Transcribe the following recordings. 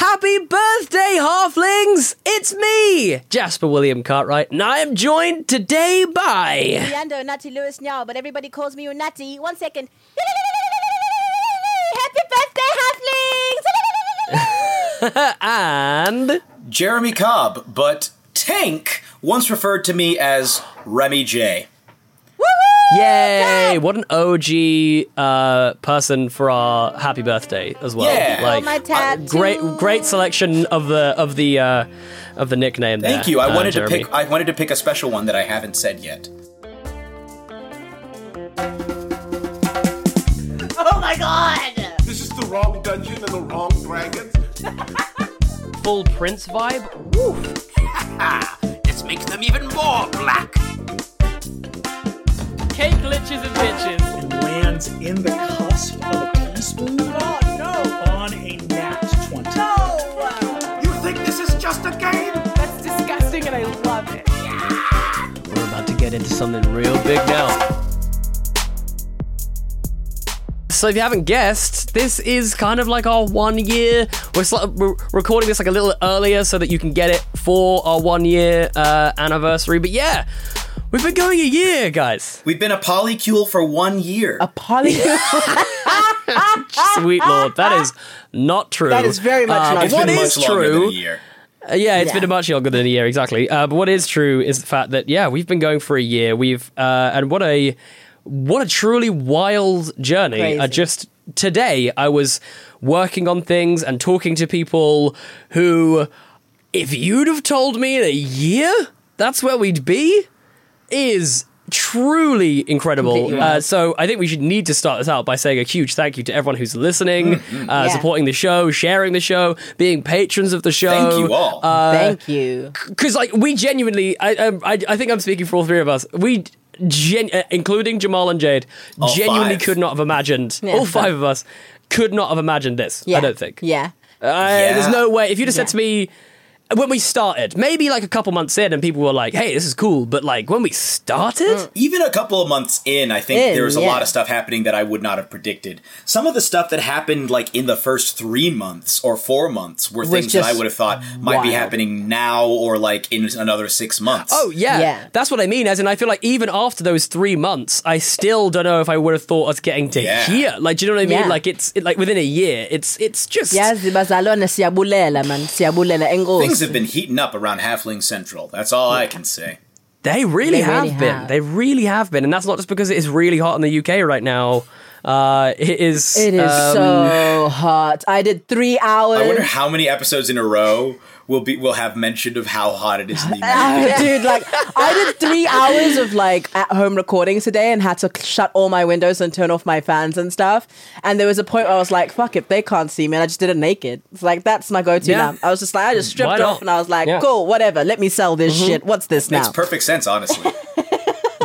Happy birthday, halflings! It's me, Jasper William Cartwright, and I am joined today by. Leander, Natty Lewis now, but everybody calls me Natty. One second. Happy birthday, halflings! and. Jeremy Cobb, but Tank once referred to me as Remy J. Yay! What an OG uh, person for our happy birthday as well. Yeah. like my tattoo. great, great selection of the of the uh, of the nickname. Thank there, you. I uh, wanted Jeremy. to pick. I wanted to pick a special one that I haven't said yet. Oh my god! This is the wrong dungeon and the wrong dragons. full Prince vibe. Woo. Let's make them even more black. Cake glitches and bitches. and lands in the cusp of a teaspoon on a nat 20. No! You think this is just a game? That's disgusting and I love it. Yeah! We're about to get into something real big now. So if you haven't guessed, this is kind of like our one year. We're, sli- we're recording this like a little earlier so that you can get it for our one year uh, anniversary. But yeah, we've been going a year, guys. We've been a polycule for one year. A polycule. Sweet lord, that is not true. That is very much Uh, not it's what been is much true- than a year. Uh, yeah, it's Yeah. been much longer than a year, exactly. Uh, but what is true is the fact that yeah, we've been going for a year. We've uh, and what a what a truly wild journey. Uh, just today, I was working on things and talking to people who, if you'd have told me in a year that's where we'd be, is truly incredible. Uh, so I think we should need to start this out by saying a huge thank you to everyone who's listening, uh, Yeah. supporting the show, sharing the show, being patrons of the show. Thank you all. Thank you. Because like we genuinely, I, um, I I think I'm speaking for all three of us. We. Gen- uh, including Jamal and Jade, All genuinely five. could not have imagined. Yeah. All five of us could not have imagined this. Yeah. I don't think. Yeah. Uh, Yeah. There's no way. If you'd have said Yeah. to me when we started, maybe like a couple months in, and people were like, "Hey, this is cool," but like when we started, mm. Even a couple of months in, I think In, there was a yeah. lot of stuff happening that I would not have predicted. Some of the stuff that happened like in the first three months or four months were things that I would have thought might be happening now or like in another six months. Oh yeah. Yeah. that's what I mean. As in, I feel like even after those three months, I still don't know if I would have thought us getting to Yeah. here. Like, do you know what I mean? Yeah. Like, it's it, like within a year. It's it's just Yazi bazalwane siyabulela man. Siyabulela enkosi. Things have been heating up around Halfling Central. That's all I can say. They really They have really been. have. They really have been, and that's not just because it is really hot in the UK right now. Uh, it is. It is um, so hot. I did three hours. I wonder how many episodes in a row will be will have mentioned of how hot it is in the UK. Oh, dude, like I did three hours of like at home recordings today and had to shut all my windows and turn off my fans and stuff. And there was a point where I was like, "Fuck it, they can't see me," and I just did it naked. It's like that's my go-to Yeah. now. I was just like, I just stripped off and I was like, Yeah. Mm-hmm. "Cool, whatever. Let me sell this shit. What's this now?" Makes perfect sense, honestly.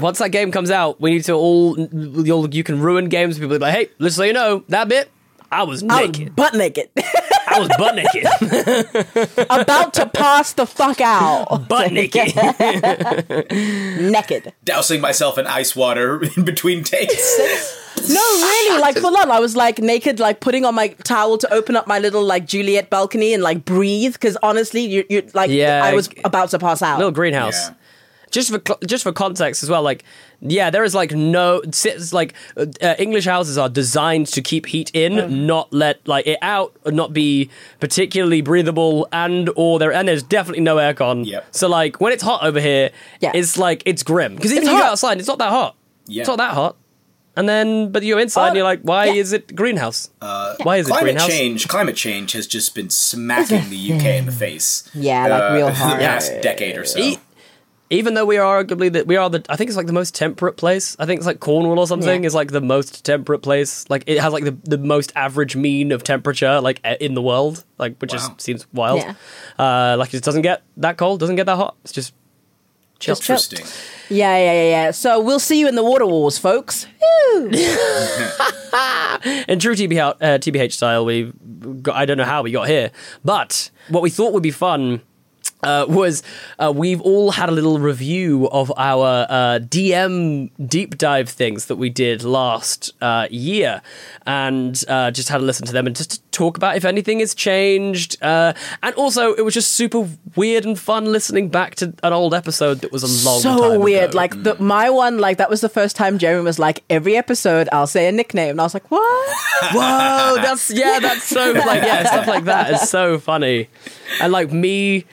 once that game comes out, we need to all. You'll, you can ruin games. People be like, "Hey, let's just so you know, that bit, I was I was naked. butt naked, I was butt naked. about to pass the fuck out, butt naked." naked. Dousing myself in ice water in between takes. No, really, like full on. I was like naked, like putting on my towel to open up my little like Juliet balcony and like breathe. Because honestly, you you like Yeah, I was about to pass out. Little greenhouse. Yeah. Just for cl- just for context as well, like yeah, there is like no it's like uh, uh, English houses are designed to keep heat in, not let like it out, not be particularly breathable, and or there and there's definitely no aircon. Yep. So like when it's hot over here, Yeah. it's like it's grim because even It's if you go hot. outside, it's not that hot. Yeah. It's not that hot. And then, but you're inside, Oh, and you're like, why yeah. is it greenhouse? Uh, why is it Climate greenhouse? change, climate change has just been smacking the UK in the face. Yeah, like uh, real for hard. the past decade or so. E- even though we are arguably that we are the I think it's like the most temperate place. I think it's like Cornwall or something Yeah. is like the most temperate place. Like it has like the, the most average mean of temperature like in the world. Like which Wow. just seems wild. Yeah. Uh, like it doesn't get that cold, doesn't get that hot. It's just chill. Just chill. Interesting. Yeah, yeah, yeah, yeah. So we'll see you in the water wars, folks. Woo. In true TBH, uh, TBH style, we got, I don't know how we got here, but what we thought would be fun uh, was uh, we've all had a little review of our uh, DM deep dive things that we did last uh, year, and uh, just had a listen to them and just to talk about if anything has changed. Uh, and also, it was just super weird and fun listening back to an old episode that was a long time so weird. ago. Like the my one, like that was the first time Jeremy was like, every episode I'll say a nickname, and I was like, what? Whoa, that's yeah, that's so like yeah, stuff like that is so funny, and like me,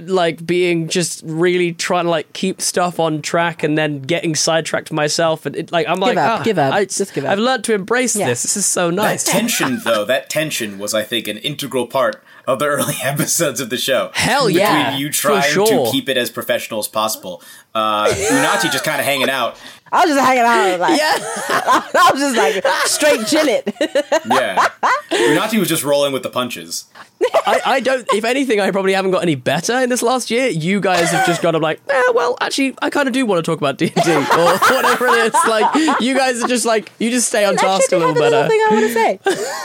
like being just really trying to like keep stuff on track and then getting sidetracked myself, and it, like I'm like, up, ah, give up, I, just give up. I've learned to embrace Yeah. this. This is so That nice. tension, though, that tension was, I think, an integral part of the early episodes of the show. Hell Between yeah, you for trying sure. to keep it as professional as possible. Uh, Unati just kind of hanging out. I was just hanging out, like, Yeah, I was just like straight chilling. Yeah. Unati was just rolling with the punches. I, I don't. If anything, I probably haven't got any better in this last year. You guys have just got to like, eh, well, actually, I kind of do want to talk about D and D or whatever it is. Like, you guys are just like, you just stay on task a Actually, little have a better. little thing I want to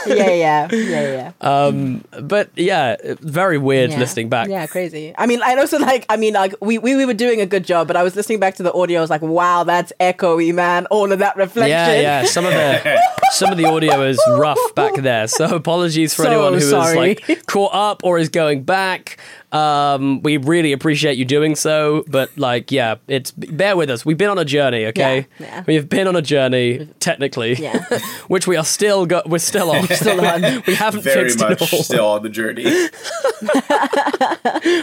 say. yeah, yeah, yeah, yeah. Um, But yeah, very weird yeah. listening back. Yeah, crazy. I mean, I also like. I mean, like we, we we were doing a good job, but I was listening back to the audio. I was like, wow, that's echoey, man. All of that reflection. Yeah, yeah. Some of the some of the audio is rough back there. So apologies for So anyone who is sorry. like caught up or is going back. Um, we really appreciate you doing so, but like, yeah, it's bear with us. We've been on a journey, okay? Yeah, yeah. We have been on a journey, technically, Yeah. which we are still go- we're still on. Still on. we haven't Very fixed much it all. still on the journey.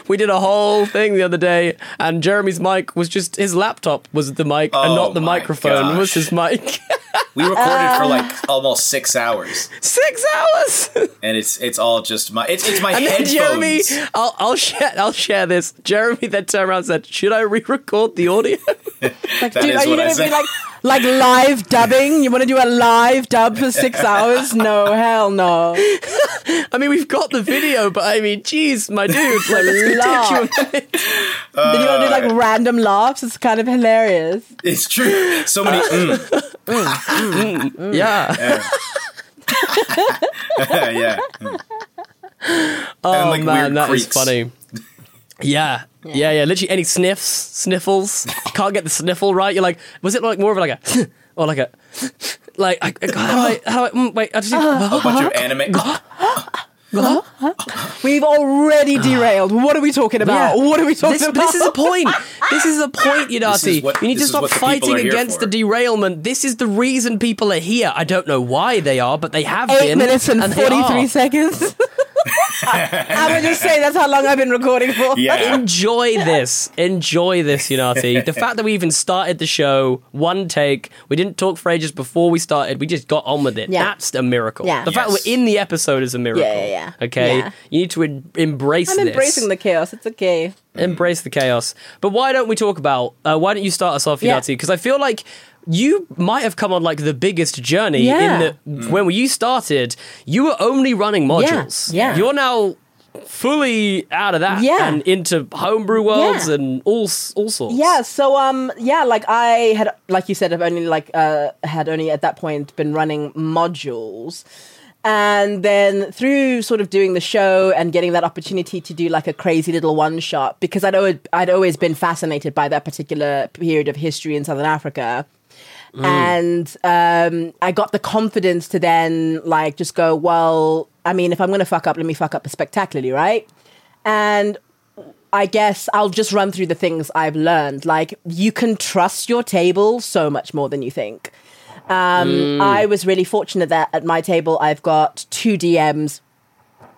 We did a whole thing the other day, and Jeremy's mic was just his laptop was the mic, and Oh not the my microphone was gosh. his mic. We recorded for like almost six hours, Six hours. and it's it's all just my it's it's my And then headphones. Jeremy, I'll, I'll share, I'll share this. Jeremy then turned around and said, "Should I re-record the audio?" Like, That dude, is are you what I gonna said. be like like live dubbing? You want to do a live dub for six hours? No, hell no. I mean, we've got the video, but I mean, geez, my dude, like, gonna you a then you want to do like random laughs? It's kind of hilarious. It's true. So many. Mm, Yeah. yeah. Mm. Oh And, like, man, that is creaks. funny. Yeah. yeah, yeah, Literally, any sniffs, sniffles. Can't get the sniffle right. You're like, was it like more of like a, or like a, like I, I- how do I, how do I mm, wait? I just, A bunch of anime. Uh-huh. We've already derailed. What are we talking about? Yeah. What are we talking this, about? this is a point. This is a point, Unati. what- you need to stop what the people fighting against the derailment. This is the reason people are here. I don't know why they are, but they have Eight been. minutes and, they 43 seconds. I would just say that's how long I've been recording for. Yeah. Enjoy this. Enjoy this, Unati. the fact that we even started the show, one take, we didn't talk for ages before we started, we just got on with it. Yeah. That's a miracle. Yeah. The fact that we're in the episode is a miracle. Yeah, yeah, yeah. Okay? Yeah. You need to en- embrace I'm this. embracing the chaos. It's okay. embrace the chaos. But why don't we talk about? Uh, why don't you start us off, Yeah. Yati? Because I feel like you might have come on like the biggest journey Yeah. in that when you started, you were only running modules. yeah. You're now fully out of that Yeah. and into homebrew worlds Yeah. and all s- all sorts. Yeah, so um yeah, like I had like you said I've only like uh had only at that point been running modules. And then through sort of doing the show and getting that opportunity to do like a crazy little one shot because I'd always I'd always been fascinated by that particular period of history in Southern Africa. And um, I got the confidence to then like just go, well, I mean, if I'm going to fuck up, let me fuck up spectacularly, right? And I guess I'll just run through the things I've learned. Like you can trust your table so much more than you think. Um, I was really fortunate that at my table I've got two DMs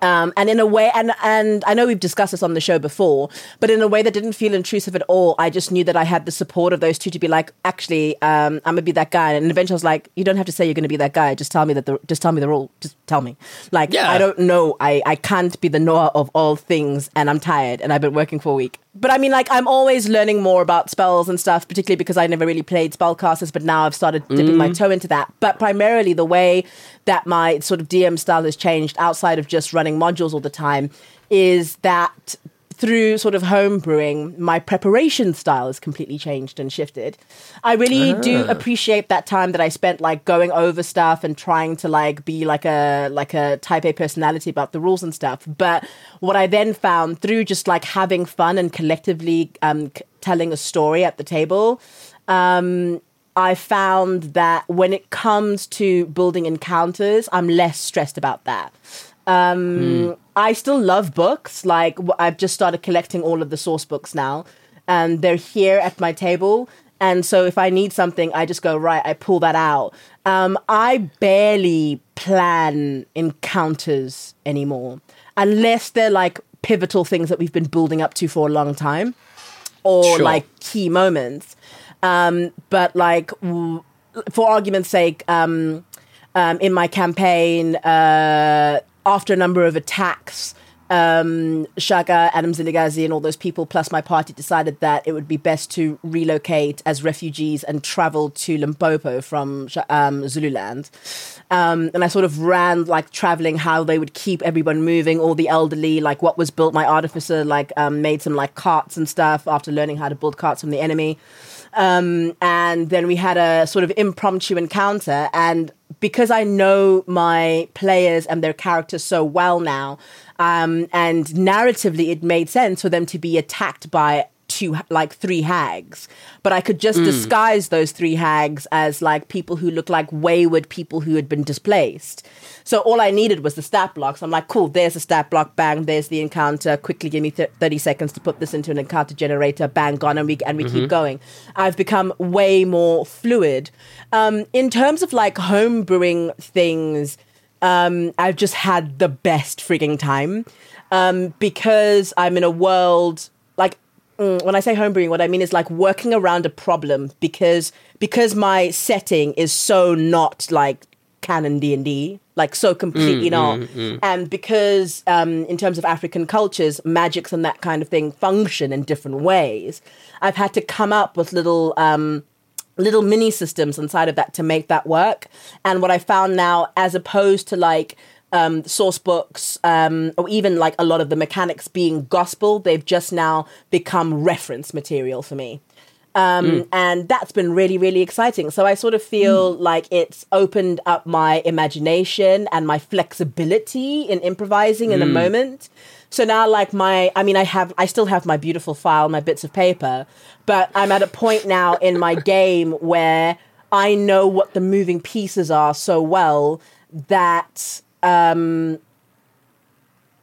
Um, and in a way, and and I know we've discussed this on the show before, but in a way that didn't feel intrusive at all. I just knew that I had the support of those two to be like, actually, um, I'm gonna be that guy. And eventually, I was like, you don't have to say you're gonna be that guy. Just tell me that the just tell me the rule. Just tell me. Like, Yeah. I don't know. I I can't be the Noah of all things, and I'm tired, and I've been working for a week. But I mean, like, I'm always learning more about spells and stuff, particularly because I never really played spellcasters, but now I've started dipping my mm. toe into that. But primarily, the way that my sort of DM style has changed outside of just running modules all the time is that through sort of home brewing, my preparation style has completely changed and shifted. I really do appreciate that time that I spent like going over stuff and trying to like be like a like a type A personality about the rules and stuff. But what I then found through just like having fun and collectively um, c- telling a story at the table, um, I found that when it comes to building encounters, I'm less stressed about that. Um, I still love books. Like I've just started collecting all of the source books now, and they're here at my table. And so if I need something, I just go right. I pull that out. Um, I barely plan encounters anymore, unless they're like pivotal things that we've been building up to for a long time, or Sure. like key moments. Um, but like, w- for argument's sake, um, um, in my campaign, uh, after a number of attacks, um, Shaka, and Mzilikazi, and all those people, plus my party, decided that it would be best to relocate as refugees and travel to Limpopo from um, Zululand. Um, and I sort of ran like traveling how they would keep everyone moving, all the elderly, like what was built. My artificer like um, made some like carts and stuff after learning how to build carts from the enemy. Um, and then we had a sort of impromptu encounter. And because I know my players and their characters so well now, um, and narratively, it made sense for them to be attacked by two, like three hags. But I could just disguise those three hags as like people who look like wayward people who had been displaced. So all I needed was the stat blocks. I'm like, cool, there's a stat block, bang, there's the encounter. Quickly give me th- 30 seconds to put this into an encounter generator, bang, gone, and we, and we keep going. I've become way more fluid. Um, in terms of like home brewing things, um, I've just had the best frigging time um, because I'm in a world mm, when I say homebrewing, what I mean is like working around a problem because because my setting is so not like canon D and D, like so completely not, and because um, in terms of African cultures, magics and that kind of thing function in different ways. I've had to come up with little. Um, little mini systems inside of that to make that work. And what I found now, as opposed to like um, source books um, or even like a lot of the mechanics being gospel, they've just now become reference material for me. Um, And that's been really, really exciting. So I sort of feel like it's opened up my imagination and my flexibility in improvising in a moment. So now, like my, I mean, I have, I still have my beautiful file, my bits of paper, but I'm at a point now in my game where I know what the moving pieces are so well that um,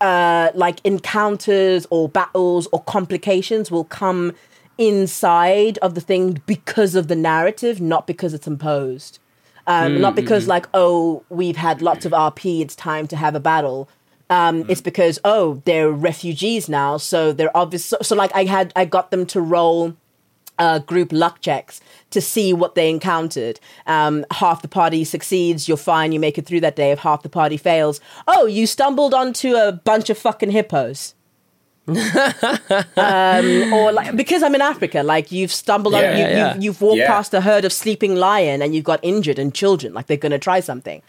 uh, like encounters or battles or complications will come inside of the thing because of the narrative, not because it's imposed. Um, Not because like, oh, we've had lots of RP, it's time to have a battle. Um, It's because oh, they're refugees now, so they're obvious. So, so like, I had I got them to roll uh, group luck checks to see what they encountered. Um, half the party succeeds, you're fine, you make it through that day. If half the party fails, oh, you stumbled onto a bunch of fucking hippos. um, or like because I'm in Africa, like you've stumbled on, you, yeah. you, you've walked Yeah. past a herd of sleeping lion and you've got injured and children, like they're gonna try something.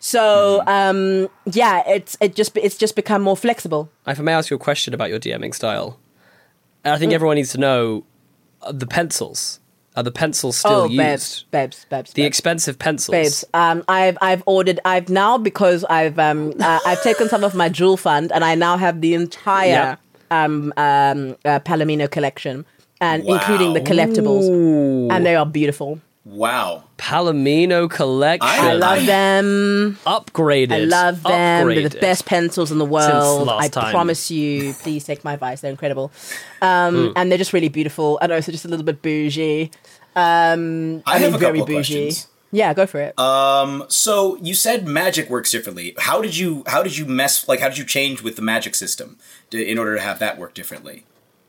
So um, yeah, it's it just it's just become more flexible. If I may ask you a question about your DMing style, I think everyone needs to know the pencils. Are the pencils still oh, used? babes, babes, babes, The babes. expensive pencils. babes. Um, I've I've ordered. I've now because I've um uh, I've taken some of my jewel fund and I now have the entire Yep. um um uh, Palomino collection and Wow. including the collectibles, and they are beautiful. Wow. Palomino collection. I I love them. Upgraded. I love them. They're the best pencils in the world. last I time. promise you. Please take my advice. They're incredible, um, Hmm. and they're just really beautiful. I know, so just a little bit bougie. Um, I, I have mean, a very couple bougie. questions. Yeah, go for it. Um, so you said magic works differently. How did you how did you mess like how did you change with the magic system to, in order to have that work differently?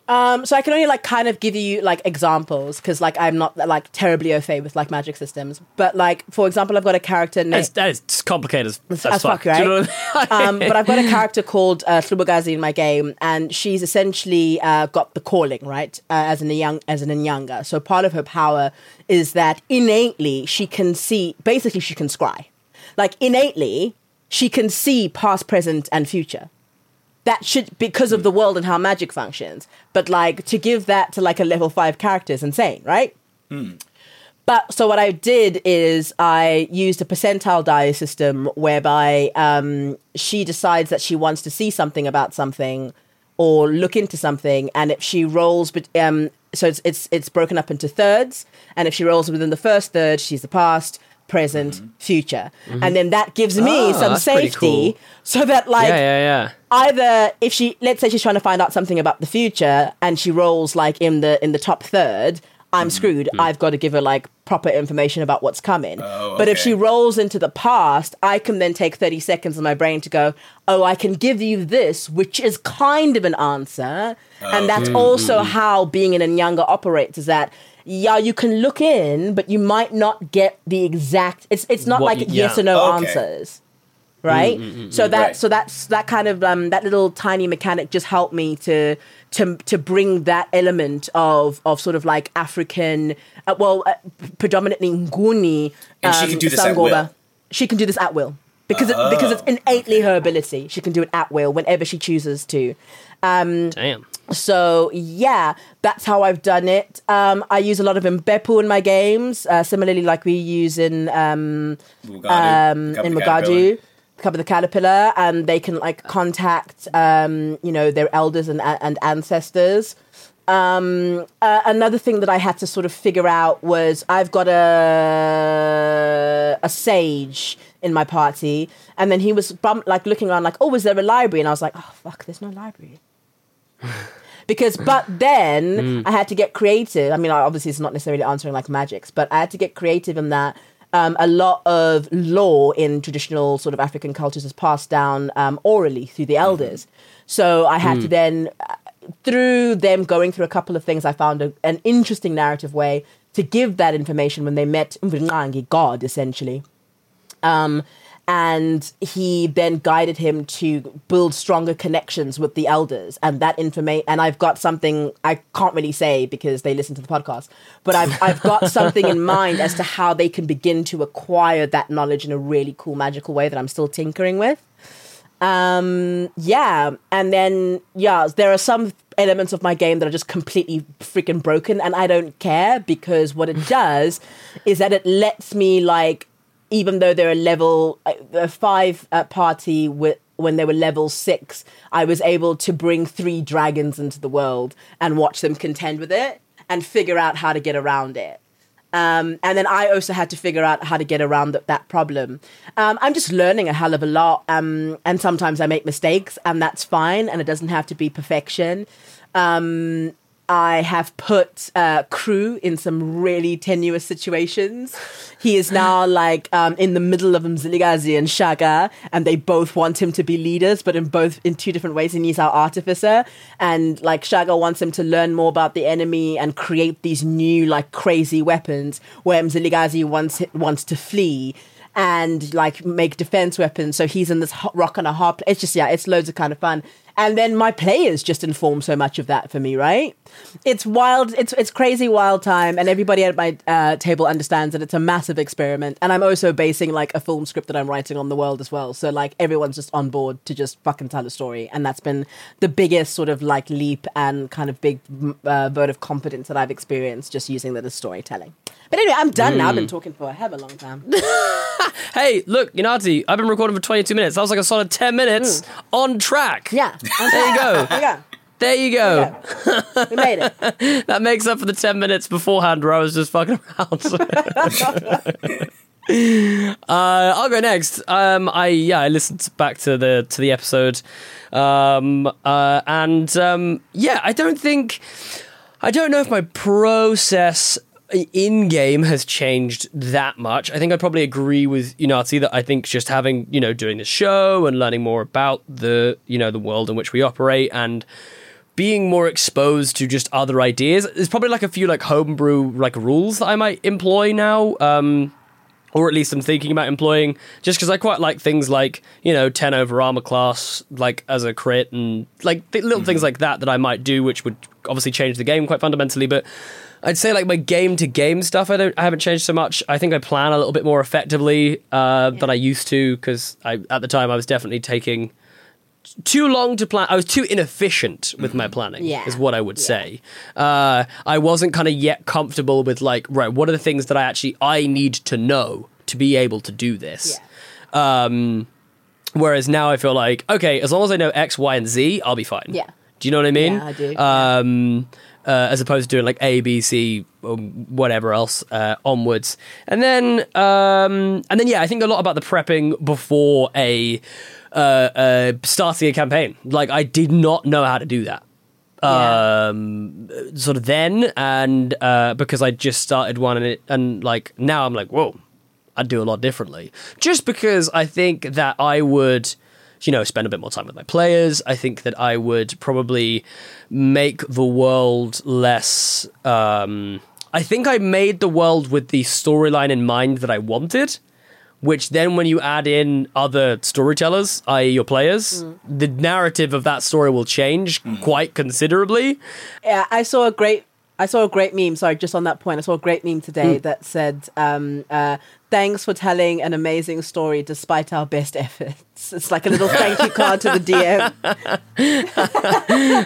Um, so I can only like kind of give you like examples because like I'm not like terribly au fait with like magic systems. But like for example, I've got a character named It's, that is complicated as, as, as fuck, Do you know right? I mean? um, but I've got a character called uh, Slubogazi in my game, and she's essentially uh, got the calling, right, uh, as an young as an Nyanga. So part of her power is that innately she can see. Basically, she can scry. Like innately, she can see past, present, and future. That should because of the world and how magic functions. But like to give that to like a level five character is insane, right? But so what I did is I used a percentile die system whereby um, she decides that she wants to see something about something or look into something, and if she rolls, but um, so it's it's it's broken up into thirds, and if she rolls within the first third, she's the past, present, mm-hmm. future, mm-hmm. and then that gives me Mm-hmm. Ah, some safety, cool. so that like yeah, yeah, yeah. either if she let's say she's trying to find out something about the future and she rolls like in the in the top third i'm mm-hmm. screwed. I've got to give her like proper information about what's coming. Oh, but if she rolls into the past i can then take 30 seconds in my brain to go oh i can give you this which is kind of an answer. And oh. that's mm, also mm, mm. how being inyanga operates is that yeah, you can look in, but you might not get the exact. It's it's not What like you- yes or no Okay. answers right? so that Right. so that's that kind of um, that little tiny mechanic just helped me to to to bring that element of of sort of like African, uh, well, uh, predominantly Nguni. And she um, can do this at will? She can do this at will because it, because it's innately her ability. She can do it at will whenever she chooses to. Damn. So yeah, that's how I've done it. Um, I use a lot of Mbepu in my games, uh, similarly like we use in um, Mugadu, um, in of the Caterpillar. Mugadu, Cup of the Caterpillar, and they can like contact, um, you know, their elders and and ancestors. Um, uh, another thing that I had to sort of figure out was I've got a a sage in my party, and then he was bum- like looking around, like, oh, is there a library? And I was like, oh fuck, there's no library because but then I had to get creative. I mean, obviously it's not necessarily answering like magics, but I had to get creative in that. Um, a lot of law in traditional sort of African cultures is passed down um, orally through the elders. So I had to then, uh, through them going through a couple of things, I found a, an interesting narrative way to give that information when they met God, essentially um, and he then guided him to build stronger connections with the elders. And that information and i've got something i can't really say because they listen to the podcast but i've, I've got something in mind as to how they can begin to acquire that knowledge in a really cool magical way that i'm still tinkering with. Um yeah. And then yeah there are some elements of my game that are just completely freaking broken and i don't care because what it does is that it lets me like even though they're a level a five uh, party with when they were level six i was able to bring three dragons into the world and watch them contend with it and figure out how to get around it um, and then I also had to figure out how to get around that, that problem. Um, I'm just learning a hell of a lot, um, and sometimes I make mistakes, and that's fine, and it doesn't have to be perfection. Um, I have put uh, Crew in some really tenuous situations. He is now like um, in the middle of Mzilikazi and Shaka, and they both want him to be leaders, but in both in two different ways. And he's our artificer, and like Shaka wants him to learn more about the enemy and create these new like crazy weapons. Where Mzilikazi wants wants to flee and like make defense weapons. So he's in this rock and a hard. It's just yeah, it's loads of kind of fun. And then my players just inform so much of that for me, right? It's wild. It's it's crazy wild time, and everybody at my uh, table understands that it's a massive experiment. And I'm also basing like a film script that I'm writing on the world as well. So like everyone's just on board to just fucking tell a story, and that's been the biggest sort of like leap and kind of big uh, vote of confidence that I've experienced just using that as storytelling. But anyway, I'm done now. I've been talking for a hell of a long time. Hey, look, Unati, I've been recording for 22 minutes. That was like a solid 10 minutes on track. Yeah. There you go. There you go. There you go. Yeah. We made it. That makes up for the 10 minutes beforehand where I was just fucking around. uh, I'll go next. Um, I yeah, I listened back to the to the episode, um, uh, and um, yeah, I don't think I don't know if my process in game has changed that much. I think I'd probably agree with you know, that I think just having you know doing the show and learning more about the you know the world in which we operate and being more exposed to just other ideas. There's probably like a few like homebrew like rules that I might employ now. Um, or at least I'm thinking about employing, just because I quite like things like you know ten over armor class, like as a crit, and like th- little things like that that I might do, which would obviously change the game quite fundamentally. But I'd say like my game to game stuff, I don't, I haven't changed so much. I think I plan a little bit more effectively uh, than I used to because I at the time I was definitely taking too long to plan. I was too inefficient with my planning. Yeah. is what I would say. Uh, I wasn't kind of yet comfortable with like right. What are the things that I actually I need to know to be able to do this? Um, whereas now I feel like okay, as long as I know X, Y, and Z, I'll be fine. Yeah. Do you know what I mean? Yeah, I do. Um, uh, as opposed to doing like A, B, C, or whatever else uh, onwards, and then um, and then yeah, I think a lot about the prepping before a uh, uh, starting a campaign. Like I did not know how to do that. Um, sort of then, and uh, because I just started one, and it, and like now I'm like, whoa, I'd do a lot differently. Just because I think that I would, you know, spend a bit more time with my players. I think that I would probably make the world less. Um, I think I made the world with the storyline in mind that I wanted. Which then, when you add in other storytellers, i.e., your players, the narrative of that story will change quite considerably. Yeah, I saw a great. I saw a great meme. Sorry, just on that point, I saw a great meme today that said, um, uh, "Thanks for telling an amazing story despite our best efforts." It's like a little thank you card to the DM.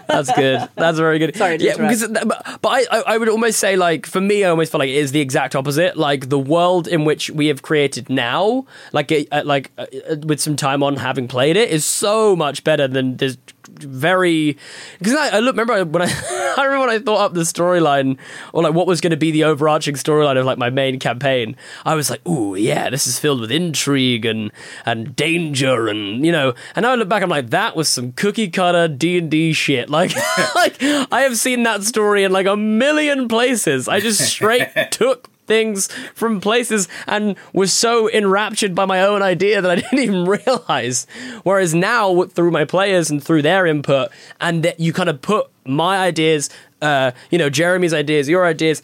That's good. That's very good. Sorry yeah, because but, but I, I would almost say like for me, I almost feel like it is the exact opposite. Like the world in which we have created now, like it, uh, like uh, uh, with some time on having played it, is so much better than this very because I, I look remember when I I remember when I thought up the storyline or like what was going to be the overarching storyline of like my main campaign. I was like, "Ooh, yeah, this is filled with intrigue and and danger and you know." And now I look back, I'm like, "That was some cookie cutter D and D shit." Like, like I have seen that story in like a million places. I just straight took things from places and was so enraptured by my own idea that I didn't even realize. Whereas now, through my players and through their input, and that you kind of put my ideas, uh, you know, Jeremy's ideas, your ideas.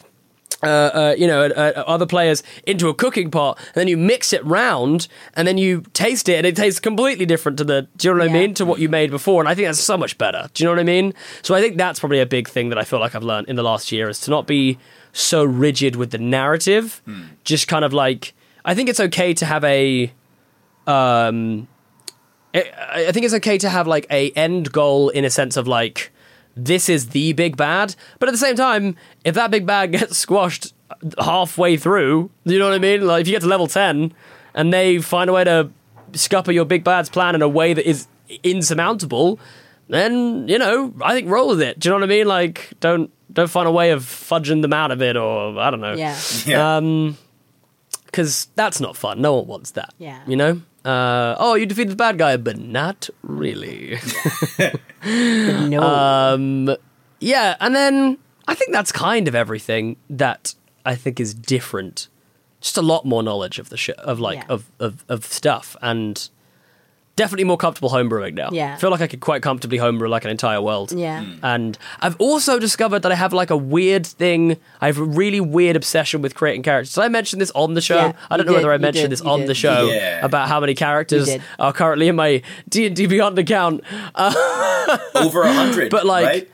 Uh, uh, you know, uh, uh, other players into a cooking pot, and then you mix it round, and then you taste it, and it tastes completely different to the. Do you know what I mean? To what you made before, and I think that's so much better. Do you know what I mean? So I think that's probably a big thing that I feel like I've learned in the last year is to not be so rigid with the narrative. Just kind of like I think it's okay to have a um I I think it's okay to have like a end goal in a sense of like this is the big bad, but at the same time, if that big bad gets squashed halfway through, you know what I mean? Like if you get to level ten and they find a way to scupper your big bad's plan in a way that is insurmountable, then you know I think roll with it. Do you know what I mean? Like don't don't find a way of fudging them out of it, or I don't know Yeah, Yeah. um, because that's not fun. No one wants that. Yeah. you know. Uh, oh, you defeated the bad guy, but not really. no, um, yeah, and then I think that's kind of everything that I think is different. Just a lot more knowledge of the show, of like Yeah. of, of of stuff, and definitely more comfortable homebrewing now. Yeah. feel like I could quite comfortably homebrew like an entire world. Yeah. Hmm. and I've also discovered that I have like a weird thing. I have a really weird obsession with creating characters. Did I mention this on the show? Yeah, I don't you know whether I mentioned did, this on did. the show Yeah. about how many characters are currently in my D and D Beyond account. Over a hundred, But, like, right?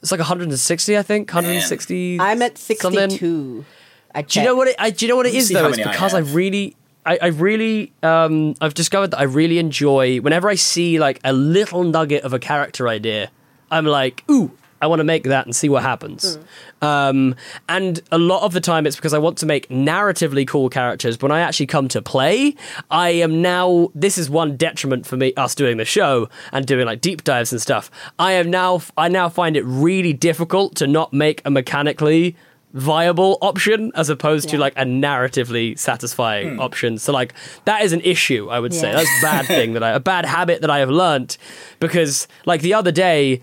It's like 160, I think. 160. I'm at something. sixty-two. I Do you know what it? I, do you know what it me is see though? It's many I because I, really, I, I really, um, I've discovered that I really enjoy whenever I see like a little nugget of a character idea. I'm like, ooh, I want to make that and see what happens. Um, and a lot of the time, it's because I want to make narratively cool characters. But when I actually come to play, I am now. This is one detriment for me, us doing the show and doing like deep dives and stuff. I am now. I now find it really difficult to not make a mechanically viable option as opposed to like a narratively satisfying option. So like that is an issue, I would say. That's a bad thing that I a bad habit that I have learnt because like the other day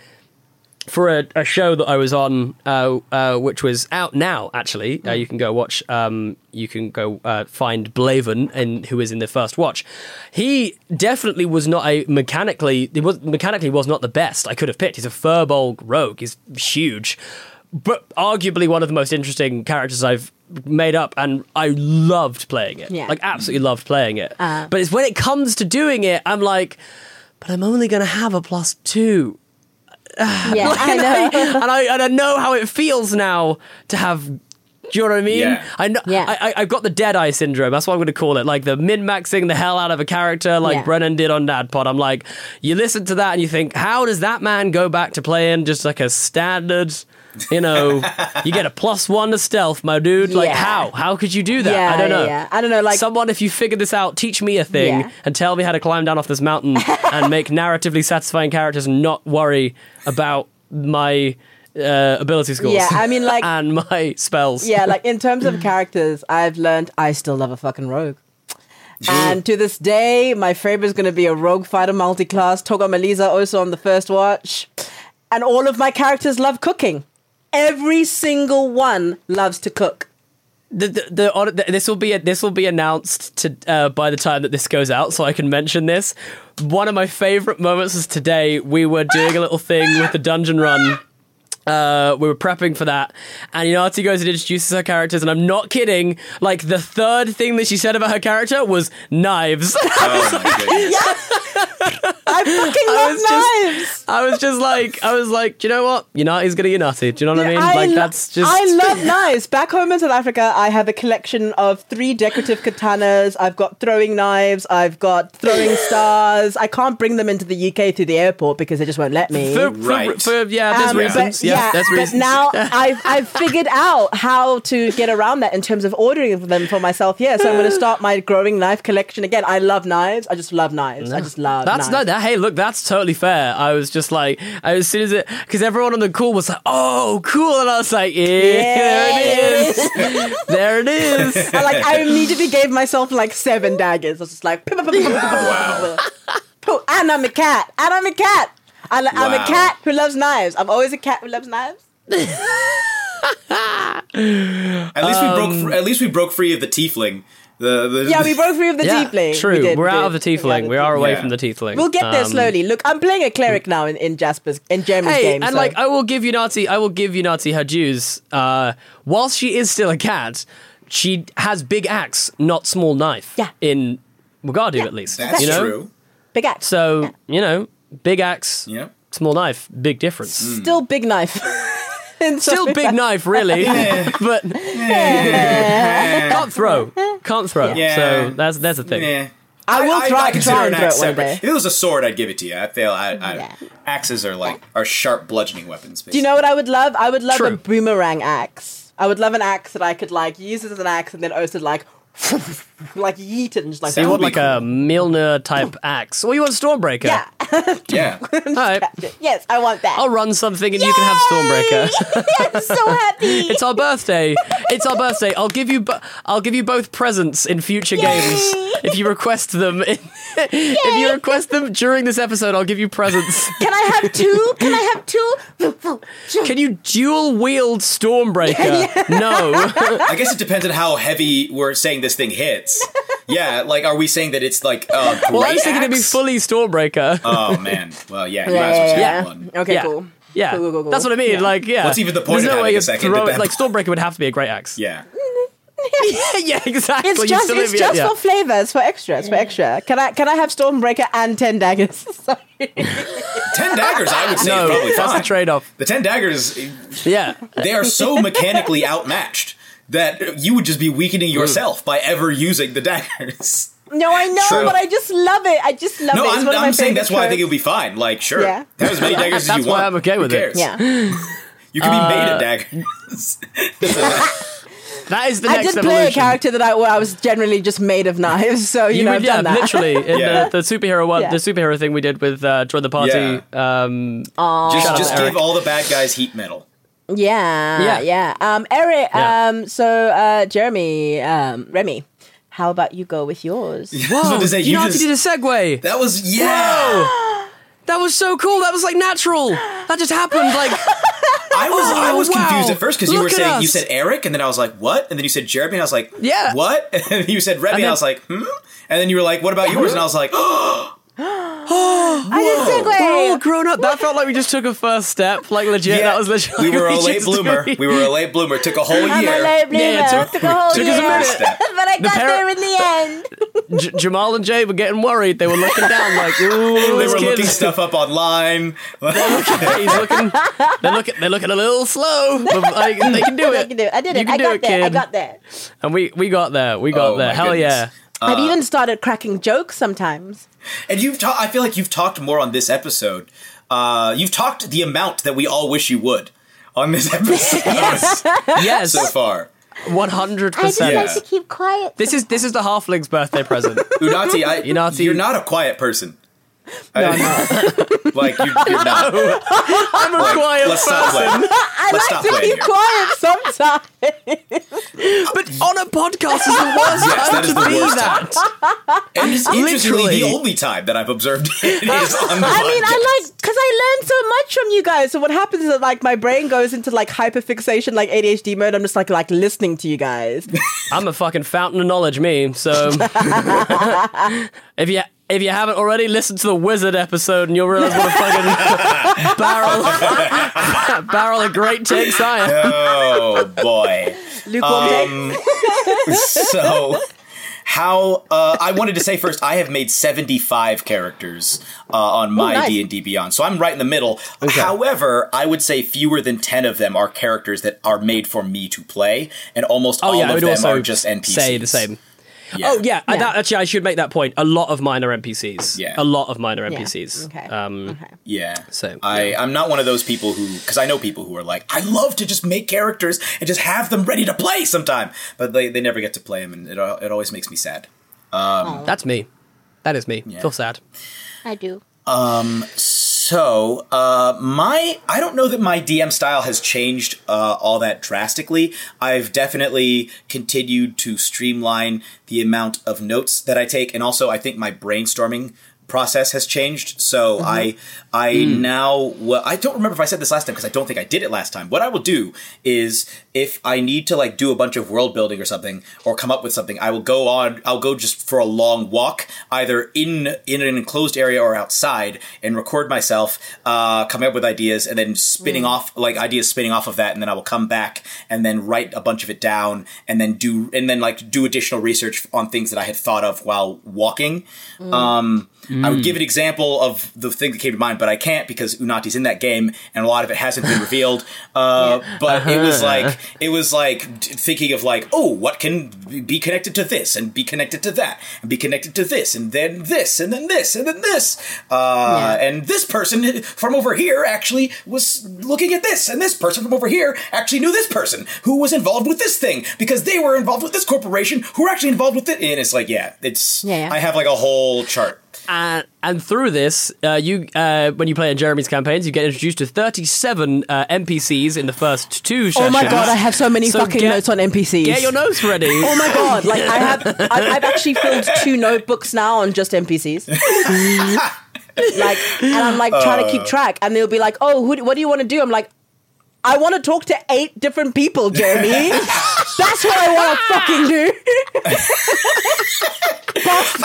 for a, a show that I was on, uh, uh, which was out now. Actually, uh, you can go watch. Um, you can go uh, find Blaven, and who is in the first watch. He definitely was not a mechanically. He was mechanically was not the best I could have picked. He's a Firbolg rogue. He's huge, but arguably one of the most interesting characters I've made up, and I loved playing it. Yeah. Like absolutely loved playing it. Uh. but it's when it comes to doing it, I'm like, but I'm only going to have a plus two Yeah, I know. and I and I know how it feels now to have. Do you know what I mean? Yeah. I know. Yeah. I, I, I've got the dead eye syndrome. That's what I'm going to call it. Like the min maxing the hell out of a character, like Yeah. Brennan did on NADDPod. I'm like, you listen to that and you think, how does that man go back to playing just like a standard? You know, you get a plus one to stealth, my dude. Like Yeah. how? How could you do that? Yeah, I don't know. yeah. I don't know, like- someone, if you figure this out, teach me a thing and tell me how to climb down off this mountain and make narratively satisfying characters and not worry about my uh, ability scores. Yeah, I mean, like- and my spells. yeah, like in terms of characters, I've learned I still love a fucking rogue. And to this day, my favorite is going to be a rogue fighter multi-class, Toga Melisa, also on the first watch. And all of my characters love cooking. Every single one loves to cook. the, the, the, this will be this will be announced to uh, by the time that this goes out, so I can mention this. One of my favorite moments was today. We were doing a little thing with the dungeon run. Uh, we were prepping for that, and Unati goes and introduces her characters, and I'm not kidding. Like the third thing that she said about her character was knives. Oh my goodness. I fucking love was just- knives. I was just like, I was like, do you know what? Unati's gonna Unati. Do you know what I mean? like lo- that's just. I love knives. Back home in South Africa, I have a collection of three decorative katanas. I've got throwing knives. I've got throwing stars. I can't bring them into the UK through the airport because they just won't let me. for, for, Right. for- yeah, there's Um, reasons. But, yeah, there's but reasons. now I've, I've figured out how to get around that in terms of ordering them for myself Yeah, So I'm going to start my growing knife collection again. I love knives. I just love knives. I just love That's knives. no, that. Hey, look, that's totally fair. I was just like, as soon as it, because everyone on the call was like, "Oh, cool," and I was like, "Yeah, there it is, there it is." I, like I immediately gave myself like seven daggers. I was just like, Wow. And I'm a cat, and I'm a cat. I, li- I'm a cat who loves knives. I'm always a cat who loves knives. At least we broke. Fr- at least we broke free of the tiefling. The, the Yeah, we broke free of the yeah, tiefling. true. We did, We're out of the tiefling. got We are away Yeah. from the tiefling. We'll get there Um, slowly. Look, I'm playing a cleric now in, in Jasper's in Jeremy's Hey, game. and so- like, I will give you Nazi. I will give you Nazi her dues. Uh, whilst she is still a cat, she has big axe, not small knife. Yeah. In Mugardu, at least. That's you know? true. big axe. So you know, big axe, Yeah. small knife, big difference. Mm. Still big knife. Still big knife, really, but can't throw, can't throw. Yeah. So that's that's a thing. Yeah. I will try- consider try an throw axe it one separate. day. If it was a sword, I'd give it to you. I feel I, I Yeah. axes are like are sharp bludgeoning weapons. Do you know what I would love? I would love a boomerang axe. I would love an axe that I could like use as an axe and then also like like yeet it and just like So you want like be a Mjolnir type axe, or you want Stormbreaker? yeah. Yeah. All right. yes, I want that. I'll run something and you can have Stormbreaker. I'm so happy. it's our birthday. It's our birthday. I'll give you. Bo- I'll give you both presents in future games if you request them. if you request them during this episode, I'll give you presents. Can I have two? Can I have two? Can you dual wield Stormbreaker? No. I guess it depends on how heavy we're saying this thing hits. Yeah, like are we saying that it's like uh well, I was great thinking it'd be fully Stormbreaker. Oh man. Well, yeah, you Yeah, might as yeah, yeah. one. Okay, yeah. cool. Yeah, Cool, cool, cool, cool. that's what I mean. Yeah. Like, yeah. What's even the point There's of no having way a second throw- to like Stormbreaker would have to be a great axe. Yeah. yeah, yeah, exactly. It's You just still it's live- just yeah. for flavors, for extras, for extra. Can I can I have Stormbreaker and ten daggers? Sorry. Ten daggers, I would say, No, is probably that's fine. the trade-off. The ten daggers, Yeah, they are so mechanically outmatched that you would just be weakening yourself by ever using the daggers. No, I know, True. but I just love it. I just love No, it. It's I'm, one of my I'm saying that's why I think it tropes. would be fine. Like, sure, Yeah. have as many daggers as That's you why want. I'm okay Who with it. Yeah, You can be made Uh, of daggers. that is the I next did play a character that I, where I was generally just made of knives. So you, You know, would, I've yeah, done that. literally in Yeah. the, the superhero one, Yeah. the superhero thing we did with uh, join the party. Um, just just give all the bad guys heat metal. Yeah, Yeah. yeah, Um, Eric. Yeah. Um, so uh, Jeremy, um, Remy, how about you go with yours? I was say, you you know how to do the segue. That was yeah. That was so cool. That was like natural. That just happened. Like I was I Oh, was wow. confused at first because you were Look at saying you said Eric, and then I was like, what? And then you said Jeremy, and I was like, Yeah. what? And then you said Remy, and, And I was like, hmm. And then you were like, what about yours? And I was like, oh, I did we're all segue. grown up. That felt like we just took a first step. Like legit. yeah. That was legit. we were a late bloomer. doing- We were a late bloomer. Took a whole I'm year. a late bloomer. Yeah, it took- took a whole took year, us a minute. Step. but I got par- there in the end. J- Jamal and Jay were getting worried. They were looking down like, ooh, They this were looking stuff up online. He's looking. They're looking. They're looking a little slow, but like, they can do I it. can do it. I did You it. can I do got it, there. I got there. And we we got there. We got Oh, there. Hell goodness. yeah. I've uh, even started cracking jokes sometimes. And you've ta- I feel like you've talked more on this episode. Uh, you've talked the amount that we all wish you would on this episode Yes. Yes. so far. One hundred percent. I just percent. Yeah. like to keep quiet. This is this is the halfling's birthday present. Unati, I, Unati- you're not a quiet person. No, like you, you're not. I'm a quiet Let's stop. I Let's like to be here. quiet sometimes. But on a podcast is the worst Yes, time that is to the be worst that. And it's interestingly Literally. the only time that I've observed it is on the I mean, podcast. I like because I learned so much from you guys. So what happens is that like my brain goes into like hyperfixation, like ADHD mode. I'm just like like listening to you guys. I'm a fucking fountain of knowledge, me. So if you if you haven't already, listen to the wizard episode, and you'll realize what a fucking barrel barrel of great takes I am. Oh boy. Lukewarm take. so how uh, I wanted to say first, I have made seventy five characters uh, on my. D and D Beyond, so I'm right in the middle. However, I would say fewer than ten of them are characters that are made for me to play, and almost Oh all yeah, of them are just NPCs. say the same. Yeah. Oh yeah, Yeah. that, actually, I should make that point. A lot of mine are NPCs. Yeah. a lot of mine are Yeah. NPCs. Okay. Um, okay. Yeah. So, I, I'm not one of those people who, because I know people who are like, I love to just make characters and just have them ready to play sometime, but they, they never get to play them, and it, it always makes me sad. That's me. That is me. Feel sad. I do. So, uh, my I don't know that my DM style has changed uh, all that drastically. I've definitely continued to streamline the amount of notes that I take, and also I think my brainstorming process has changed. So mm-hmm. I I mm. now well I don't remember if I said this last time because I don't think I did it last time. What I will do is if I need to like do a bunch of world building or something or come up with something, I will go on I'll go just for a long walk either in in an enclosed area or outside and record myself uh coming up with ideas and then spinning mm. off like ideas spinning off of that and then I will come back and then write a bunch of it down and then do and then like do additional research on things that I had thought of while walking. Mm. Um I would give an example of the thing that came to mind, but I can't because Unati's in that game, and a lot of it hasn't been revealed. Uh, But it was like it was like thinking of like, oh, what can be connected to this, and be connected to that, and be connected to this, and then this, and then this, and then this, uh, and this person from over here actually was looking at this, and this person from over here actually knew this person who was involved with this thing because they were involved with this corporation who were actually involved with it, and it's like, yeah, it's Yeah, yeah. I have like a whole chart. And, and through this, uh, you uh, when you play in Jeremy's campaigns, you get introduced to 37 uh, NPCs in the first two sessions. Oh my god, I have so many So fucking get- notes on NPCs. Get your notes ready. Oh my god! Like I have, I- I've actually filled two notebooks now on just NPCs. like, and I'm like trying to keep track, and they'll be like, "Oh, who, what do you want to do?" I'm like, "I want to talk to eight different people, Jeremy. That's what I want to fucking do."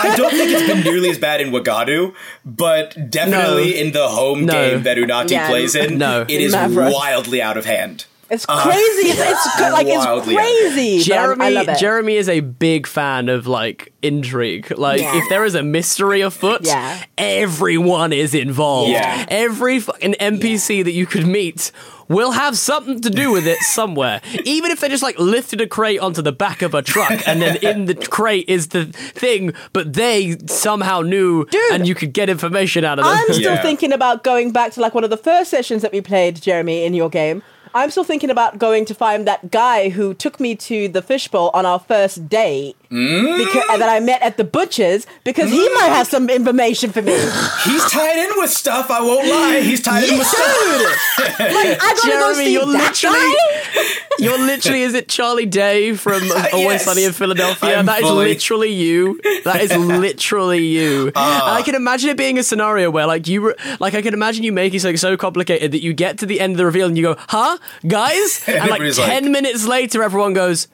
I don't think it's been nearly as bad in Wagadu, but definitely No. in the home No. game that Unati Yeah, plays in, no. it is Never. wildly out of hand. It's uh, crazy. It's, it's good. like it's crazy. Jeremy, I love it. Jeremy is a big fan of like intrigue. Like Yeah. if there is a mystery afoot, Yeah. everyone is involved. Yeah. Every fucking NPC that you could meet will have something to do with it somewhere. Even if they just like lifted a crate onto the back of a truck and then in the crate is the thing, but they somehow knew Dude. and you could get information out of them. I'm still Yeah. thinking about going back to like one of the first sessions that we played, Jeremy, in your game. I'm still thinking about going to find that guy who took me to the fishbowl on our first date because, and that I met at the butcher's because he might have some information for me. He's tied in with stuff. I won't lie. He's tied in with stuff. I gotta go Jeremy, see you're that literally guy. You're literally, is it Charlie Day from Always Yes. Sunny in Philadelphia? I'm That is fully- literally you. That is literally you. Ah. and I can imagine it being a scenario where, like, you, re- like, I can imagine you making something so complicated that you get to the end of the reveal and you go, "Huh, guys?" And like Everybody's like- ten minutes later, everyone goes.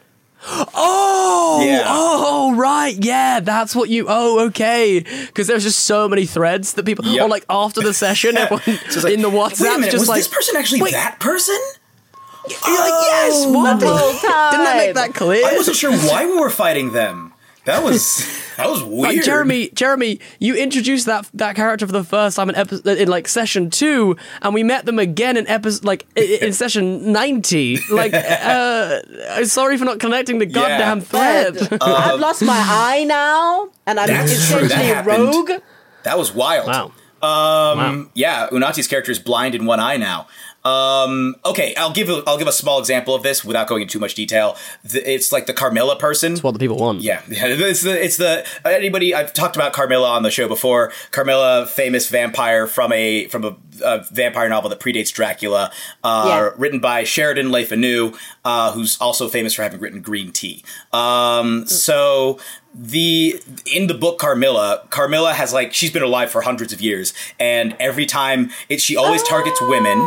Oh, Yeah. oh, right, yeah, that's what you. Oh, okay, because there's just so many threads that people, Yep. or like after the session, everyone So like, in the WhatsApp minute, just was like, this person actually wait, that person? You're like, yes, what? the whole time. Didn't that make that clear? I wasn't sure why we were fighting them. That was that was weird. Like Jeremy, Jeremy, you introduced that that character for the first time in episode in like session two, and we met them again in episode like in session ninety. Like, uh, I'm sorry for not connecting the goddamn Fred, thread. I've lost my eye now, and I'm That's true, that essentially a rogue. That was wild. wow. Um, yeah, Unati's character is blind in one eye now. Um, okay, I'll give a, I'll give a small example of this without going into too much detail. The, it's like the Carmilla person. It's what the people want. Yeah, yeah. It's the it's the anybody. I've talked about Carmilla on the show before. Carmilla, famous vampire from a from a, a vampire novel that predates Dracula, uh, Yeah. written by Sheridan Le Fanu, uh, who's also famous for having written Green Tea. Um, so the in the book Carmilla, Carmilla has like she's been alive for hundreds of years, and every time it, she always targets women.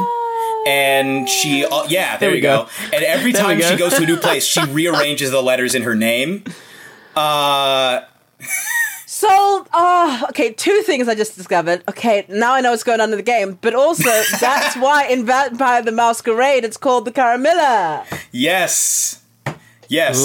And she, uh, yeah, there, we you go. go. And every time go. she goes to a new place, she rearranges the letters in her name. Uh, So, uh, okay, two things I just discovered. Okay, now I know what's going on in the game, but also that's why in Vampire the Masquerade it's called the Camarilla. Yes. Yes.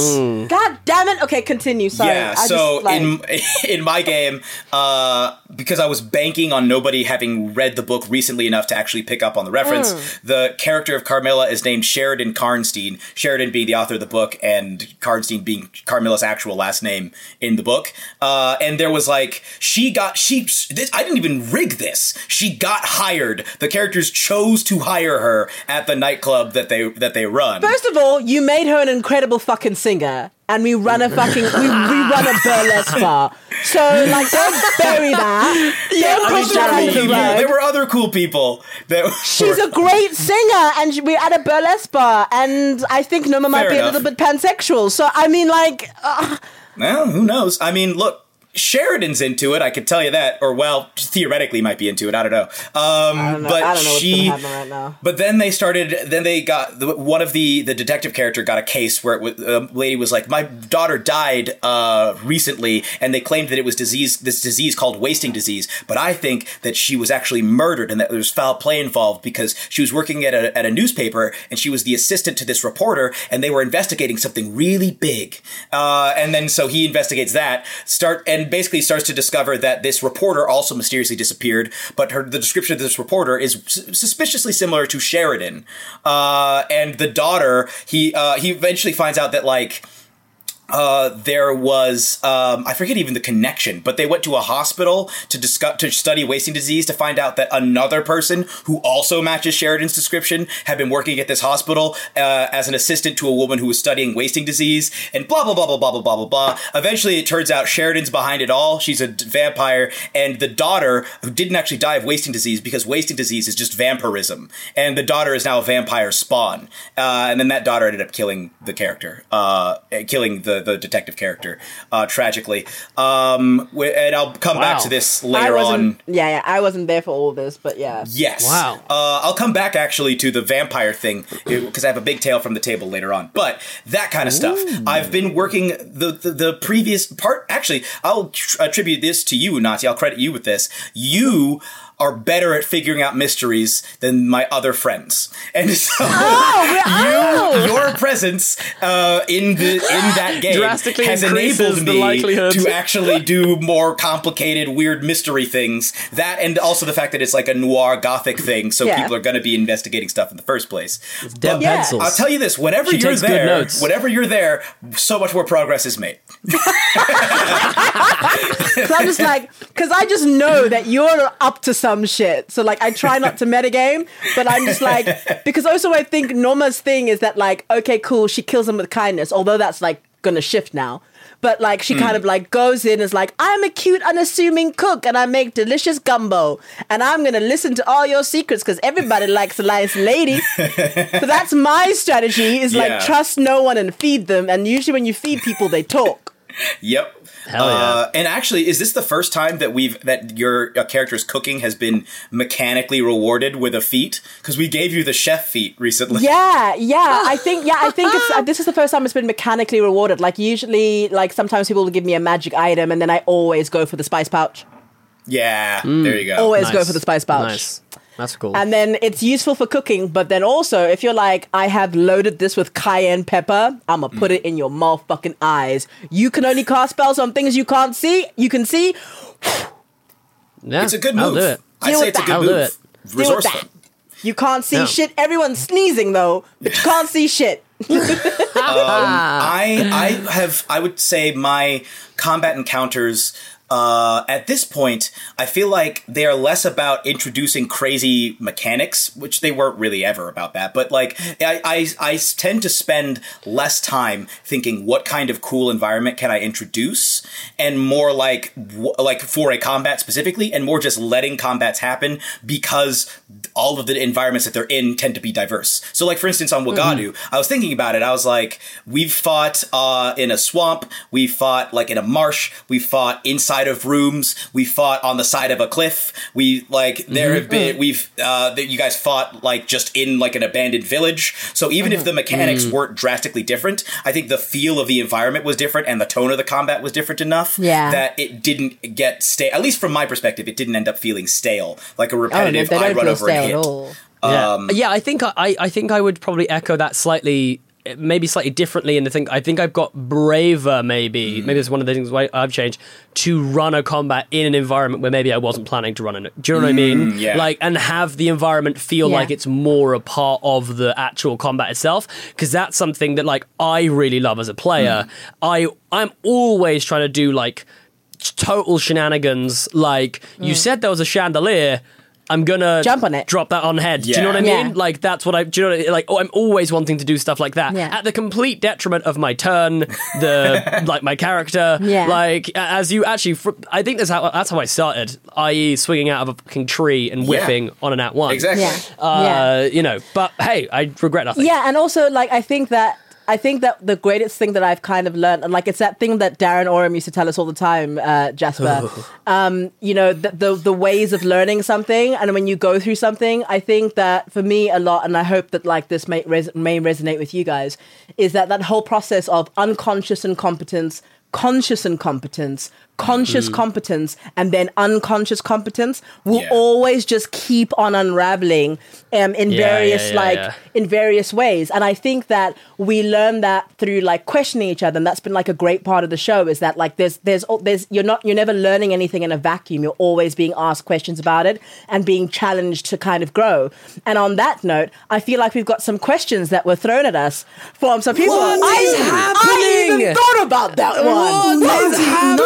God damn it! Okay, continue. Sorry. Yeah, I so just, like, in in my game, uh, because I was banking on nobody having read the book recently enough to actually pick up on the reference, Mm. the character of Carmilla is named Sheridan Karnstein. Sheridan being the author of the book, and Karnstein being Carmilla's actual last name in the book. Uh, and there was like she got she. This, I didn't even rig this. She got hired. The characters chose to hire her at the nightclub that they that they run. First of all, you made her an incredible fucking singer, and we run a fucking we, we run a burlesque bar. So like, don't bury that. don't I mean, push there that cool the people. rug. There were other cool people. That She's were- a great singer, and she- we're at a burlesque bar, and I think Noma might Fair be enough. a little bit pansexual. So I mean, like, uh, Well, who knows? I mean, look, Sheridan's into it. I could tell you that, or well, theoretically might be into it. I don't know. Um, I don't know. But I don't know she, right now. But then they started. Then they got the, one of the the detective character got a case where it was, a lady was like, "My daughter died uh, recently," and they claimed that it was disease. This disease called wasting disease. But I think that she was actually murdered and that there was foul play involved because she was working at a at a newspaper and she was the assistant to this reporter, and they were investigating something really big. Uh, and then so he investigates that. Start and basically starts to discover that this reporter also mysteriously disappeared. But her the description of this reporter is suspiciously similar to Sheridan. Uh, and the daughter, he uh, he eventually finds out that like uh, there was um, I forget even the connection, but they went to a hospital to discuss to study wasting disease to find out that another person who also matches Sheridan's description had been working at this hospital uh, as an assistant to a woman who was studying wasting disease, and blah blah blah blah blah blah blah blah blah. Eventually, it turns out Sheridan's behind it all. She's a d- vampire, and the daughter who didn't actually die of wasting disease because wasting disease is just vampirism, and the daughter is now a vampire spawn. Uh, and then that daughter ended up killing the character, uh, killing the the detective character, uh, tragically. Um, and I'll come back to this later on. Yeah, yeah, I wasn't there for all this, but yeah. Yes. Wow. Uh, I'll come back actually to the vampire thing because I have a big tale from the table later on. But that kind of stuff. I've been working the, the the previous part. Actually, I'll tr- attribute this to you, Nati. I'll credit you with this. You are better at figuring out mysteries than my other friends, and so you, your presence uh, in the in that game Drastically has enabled the me likelihood. to actually do more complicated, weird mystery things. That and also the fact that it's like a noir gothic thing, so Yeah. people are going to be investigating stuff in the first place. Dead Yeah. pencils. I'll tell you this: whenever She you're there, notes. whenever you're there, so much more progress is made. So I'm just like, because I just know that you're up to some shit. So like, I try not to metagame, but I'm just like, because also I think Norma's thing is that like, okay, cool, she kills him with kindness, although that's like gonna shift now. but like she kind hmm. of like goes in is like, I'm a cute, unassuming cook and I make delicious gumbo and I'm gonna listen to all your secrets because everybody likes a nice lady. so that's my strategy is Yeah. like trust no one and feed them. And usually when you feed people, they talk. Yep. Hell yeah. Uh, and actually, is this the first time that we've that your uh, character's cooking has been mechanically rewarded with a feat? Because we gave you the chef feat recently. Yeah, yeah. I think yeah, I think it's uh, this is the first time it's been mechanically rewarded. Like usually, like sometimes people will give me a magic item, and then I always go for the spice pouch. Yeah. There you go. Always go for the spice pouch. Nice. That's cool. And then it's useful for cooking, but then also if you're like, I have loaded this with cayenne pepper, I'ma mm. put it in your motherfucking eyes. You can only cast spells on things you can't see. You can see. yeah, It's a good move. I'll do it. I Deal say with it's a good I'll do move. it. Deal with Resourceful. that. You can't see Yeah. shit. Everyone's sneezing though, but you can't see shit. Um, ah. I I have I would say my combat encounters uh, at this point I feel like they are less about introducing crazy mechanics, which they weren't really ever about that. But like I, I I tend to spend less time thinking what kind of cool environment can I introduce, and more like like for a combat specifically, and more just letting combats happen because all of the environments that they're in tend to be diverse. So like for instance on Wagadu, I was thinking about it. I was like, we've fought uh, in a swamp, we fought like in a marsh, we fought inside of rooms, we fought on the side of a cliff. We like there have been we've uh, that you guys fought like just in like an abandoned village. So even if the mechanics weren't drastically different, I think the feel of the environment was different and the tone of the combat was different enough Yeah. that it didn't get stale. At least from my perspective, it didn't end up feeling stale, like a Oh, no, repetitive I run over and hit. at all. Yeah, Um, yeah. I think I, I think I would probably echo that slightly, maybe slightly differently. And I think I think I've got braver. Maybe mm. maybe it's one of the things why I've changed to run a combat in an environment where maybe I wasn't planning to run it. Do you know what I mm, mean? yeah. Like and have the environment feel Yeah. like it's more a part of the actual combat itself. Because that's something that like I really love as a player. Mm. I I'm always trying to do like total shenanigans. Like you said, there was a chandelier. I'm gonna Jump on it. drop that on head. Do you know what I mean? Yeah. Like that's what I. Do you know? What I, mean? like oh, I'm always wanting to do stuff like that Yeah. at the complete detriment of my turn, the like my character. Yeah. Like as you actually, fr- I think that's how that's how I started. I.e., swinging out of a fucking tree and whiffing on an at one. Exactly. Yeah. Uh, yeah. You know, but hey, I regret nothing. Yeah, and also like I think that I think that the greatest thing that I've kind of learned, and like it's that thing that Darren Oram used to tell us all the time, uh, Jasper. um, you know, the, the the ways of learning something, and when you go through something, I think that for me a lot, and I hope that like this may res- may resonate with you guys, is that that whole process of unconscious incompetence, conscious incompetence, conscious competence, and then unconscious competence will Yeah. always just keep on unraveling um, in Yeah, various yeah, yeah, like yeah. in various ways. And I think that we learn that through like questioning each other, and that's been like a great part of the show. Is that like there's there's there's you're not you're never learning anything in a vacuum. You're always being asked questions about it and being challenged to kind of grow. And on that note, I feel like we've got some questions that were thrown at us from some people. What I, is I even thought about that one. What is happening?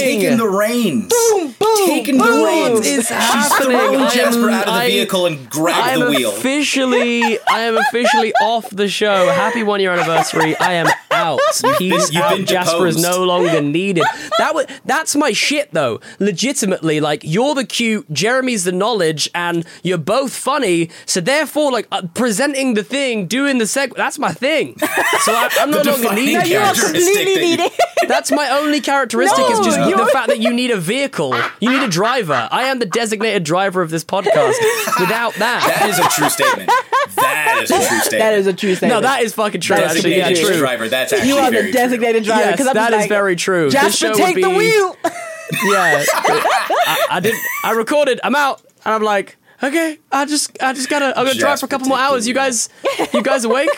Taking the reins. Boom, boom, taking the reins. What is She's happening? thrown I Jasper out of the I- vehicle and grabbed I am the wheel. officially, I am officially off the show. Happy one year anniversary. I am out. Peace you've out. been Jasper is no longer needed. That was that's my shit though. Legitimately, like you're the cute, Jeremy's the knowledge, and you're both funny. So therefore, like uh, presenting the thing, doing the seg, that's my thing. So I, I'm no longer defining needed. You are characteristic completely needed. That's my only characteristic is just No, the you're- fact that you need a vehicle. You need a driver. I am the designated driver of this podcast. Without that, That is a true statement. That is a true statement. That is a true statement. no, that is fucking true. That's actually, yeah, designated true. driver. That's actually you are very the true. designated driver. Yes, 'cause I'm that just like, very true. Jasper, show would take the be- wheel. Yeah, I, I did. I recorded. I'm out, and I'm like, okay, I just, I just gotta. I'm gonna drive for a couple more hours. You guys, you guys awake?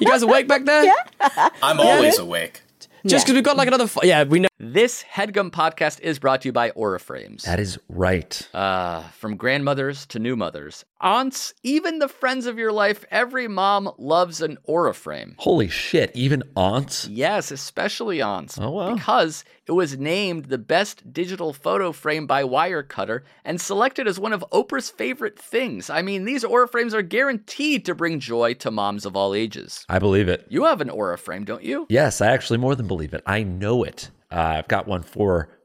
You guys awake back there? Yeah. I'm always awake. Just because we've got like another. F- yeah, we know. This headgum podcast is brought to you by Aura Frames. That is right. Uh, from grandmothers to new mothers, aunts, even the friends of your life, every mom loves an Aura frame. Holy shit, even aunts? Yes, especially aunts. Oh, wow. Because it was named the best digital photo frame by Wirecutter and selected as one of Oprah's favorite things. I mean, these Aura frames are guaranteed to bring joy to moms of all ages. I believe it. You have an Aura frame, don't you? Yes, I actually more than believe it. I know it. Uh, I've got one for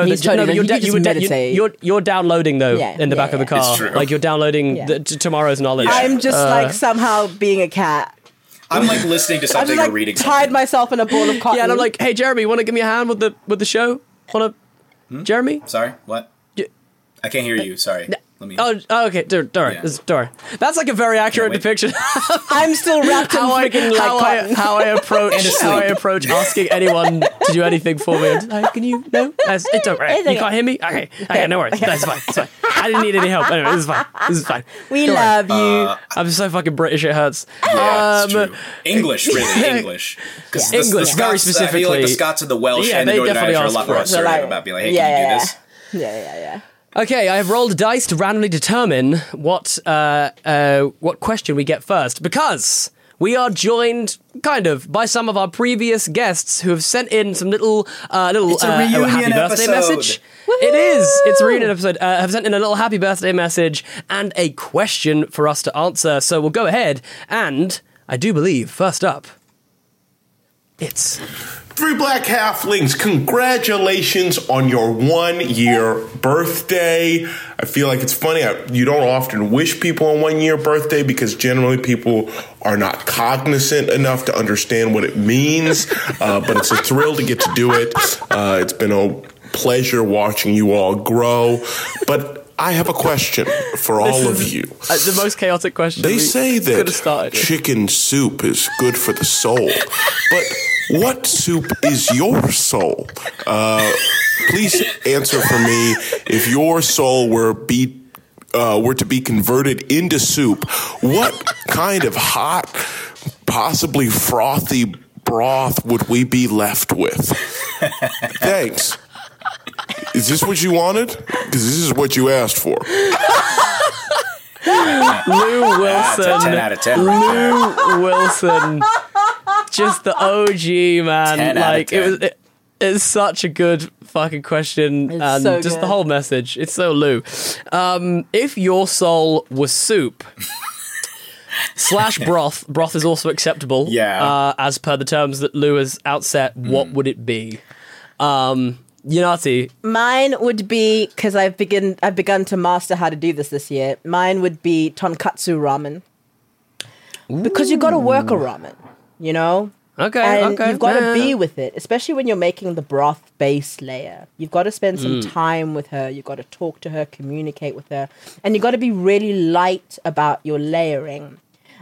No, He's the- no, totally- you're, you da- you would da- meditate. you- you're you're downloading though Yeah, in the yeah, back of the car, It's true. like you're downloading Yeah. the, t- tomorrow's knowledge. I'm just Uh, like somehow being a cat. I'm like listening to something I something just like or reading tied something. myself in a ball of cotton. yeah, and I'm like, hey Jeremy, you want to give me a hand with the with the show? Want to, Jeremy? Sorry, what? I can't hear you. Sorry. Let me. Oh, oh, okay, don't, don't Yeah. This- don't. That's like a very accurate wait. depiction. I'm still wrapped in how I freaking like how I how I approach how I approach asking anyone to do anything for me. Like, can you? No, That's, it's all right. It's You okay. can't hear me. Okay, okay, no worries. That's fine. It's fine. I didn't need any help. Anyway, this is fine. This is fine. we Don't worry. love you. I'm so fucking British. It hurts. yeah, it's um, true. English, really, English. 'Cause the- the English, very Scots, I feel like the. Scots and the Welsh Yeah, and the they Northern definitely Irish are a lot more it. Assertive about being like, hey, can you do this? Yeah, yeah, yeah. Okay, I have rolled a dice to randomly determine what uh, uh, what question we get first because we are joined, kind of, by some of our previous guests who have sent in some little uh, little It's a uh, reunion happy birthday episode. message. It is. It's a reunion episode. Uh, have sent in a little happy birthday message and a question for us to answer. So we'll go ahead and I do believe first up, it's Three Black Halflings, congratulations on your one year birthday. I feel like it's funny. I, you don't often wish people a one year birthday because generally people are not cognizant enough to understand what it means. Uh, but it's a thrill to get to do it. Uh, it's been a pleasure watching you all grow. But I have a question for all of you. uh, the most chaotic question. They say that chicken soup is good for the soul, but what soup is your soul? Uh, please answer for me. If your soul were be uh, were to be converted into soup, what kind of hot, possibly frothy broth would we be left with? Thanks. Is this what you wanted? Because this is what you asked for. Lou Wilson. 10 out of 10 right. Lou Wilson, just the OG man. 10 out of like it 10. was. It, it's such a good fucking question, It's and so just the good. whole message. It's so Lou. Um, if your soul was soup. Slash broth. Broth is also acceptable. Yeah. Uh, as per the terms that Lou has outset, what would it be? Um, Yanati, Mine would be because I've begin I've begun to master how to do this this year. Mine would be tonkatsu ramen because you've got to work a ramen, you know. Okay, and okay, you've got to yeah. be with it, especially when you're making the broth base layer. You've got to spend some Mm. time with her. You've got to talk to her, communicate with her, and you've got to be really light about your layering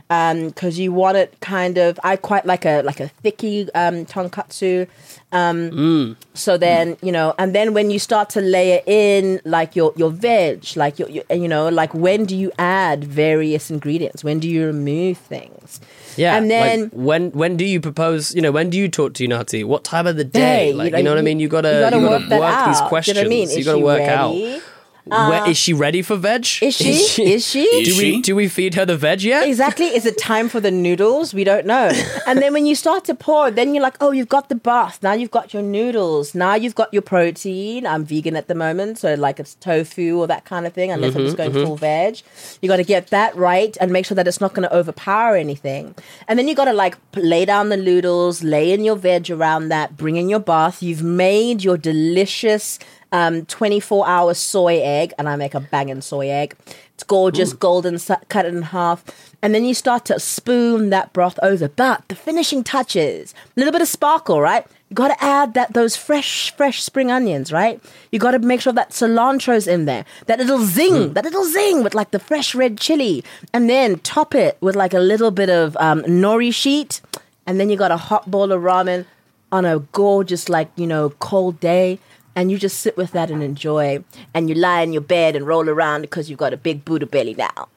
because you want it kind of. I quite like a like a thicky um, tonkatsu. Um, Mm. So then you know, and then when you start to layer in like your your veg, like your, your you know, like when do you add various ingredients? When do you remove things? Yeah, and like, then when when do you propose? You know, when do you talk to Unati? What time of the day? day, like, you know, what I mean? You gotta you gotta you work that work out. these Do you know questions. I mean? You gotta work ready? out. Where, uh, is she ready for veg? Is she? Is she? Is do we she? do we feed her the veg yet? Exactly. Is it time for the noodles? We don't know. And then when you start to pour, then you're like, oh, you've got the bath. Now you've got your noodles. Now you've got your protein. I'm vegan at the moment, so like it's tofu or that kind of thing, unless I'm just mm-hmm, going mm-hmm. full veg. You got to get that right and make sure that it's not going to overpower anything. And then you got to like lay down the noodles, lay in your veg around that, bring in your bath. You've made your delicious um, 24 hour soy egg, and I make a banging soy egg. It's gorgeous, golden, cut it in half. And then you start to spoon that broth over. But the finishing touches, a little bit of sparkle, right? You got to add that those fresh, fresh spring onions, right? You got to make sure that cilantro's in there, that little zing, that little zing with like the fresh red chili, and then top it with like a little bit of um, nori sheet, and then you got a hot bowl of ramen on a gorgeous, like you know, cold day and you just sit with that and enjoy. And you lie in your bed and roll around because you've got a big Buddha belly now.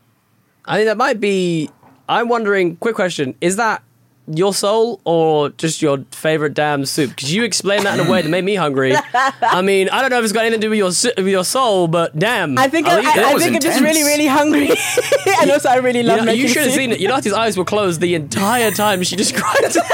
I think that might be. I'm wondering. Quick question: Is that your soul or just your favorite damn soup? Because you explained that in a way that made me hungry. I mean, I don't know if it's got anything to do with your s- with your soul, but damn, I think I, I'll eat I, it. I was think I'm just really, really hungry. and also, I really You, love know, you should have seen it. Unati's eyes were closed the entire time she described it.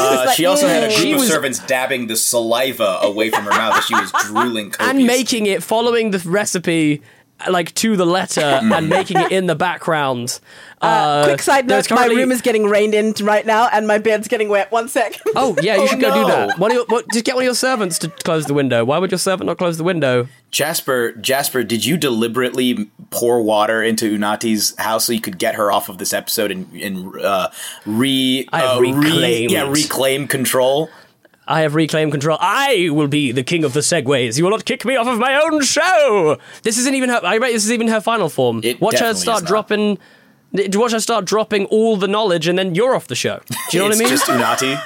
Uh, like, she also had a group She of was- servants dabbing the saliva away from her mouth as she was drooling copiously. and making it, following the recipe like to the letter, and making it in the background. Uh, quick side there's note: my room is getting rained in right now, and my bed's getting wet. One sec. Oh yeah, you Oh, should go do no. that. One of your, what, just get one of your servants to close the window. Why would your servant not close the window? Jasper, Jasper, did you deliberately pour water into Unati's house so you could get her off of this episode and, and uh, re, I have uh, re- yeah, reclaim control? I have reclaimed control. I will be the king of the segues. You will not kick me off of my own show. This isn't even her. I bet this is even her final form. It watch her start dropping. Watch her start dropping all the knowledge, and then you're off the show. Do you know what I mean? It's just Unati.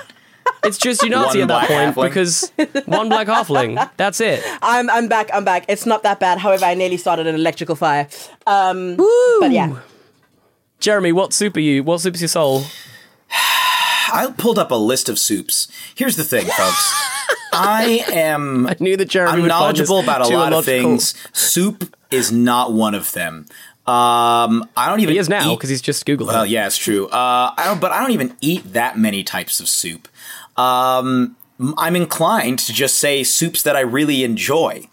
it's just Unati at that point halfling. because one black halfling. That's it. I'm I'm back. I'm back. It's not that bad. However, I nearly started an electrical fire. Um, but yeah, Jeremy, what soup are you? What soup is your soul? I pulled up a list of soups. Here's the thing, folks. I am I knew that Jeremy I'm would find this knowledgeable about a lot of things. Soup is not one of them. Um, I don't even. He is now because he's just Googled. Well, yeah, it's true. Uh, I don't, but I don't even eat that many types of soup. Um, I'm inclined to just say soups that I really enjoy.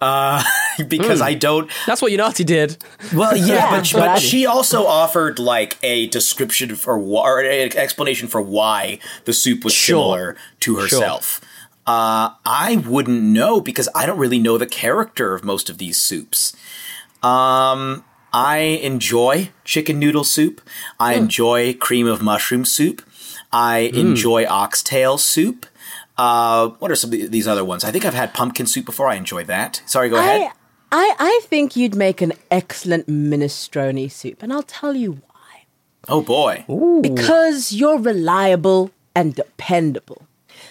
Uh, because I don't. That's what Unati did. Well, yeah, Yeah, but, that's what I but she also offered like a description for why, or an explanation for why the soup was Sure. similar to herself. Uh, I wouldn't know because I don't really know the character of most of these soups. Um, I enjoy chicken noodle soup. I Hmm. enjoy cream of mushroom soup. I enjoy oxtail soup. Uh, what are some of these other ones? I think I've had pumpkin soup before. I enjoy that. Sorry, go ahead. I, I I think you'd make an excellent minestrone soup, and I'll tell you why. Oh boy. Because you're reliable and dependable.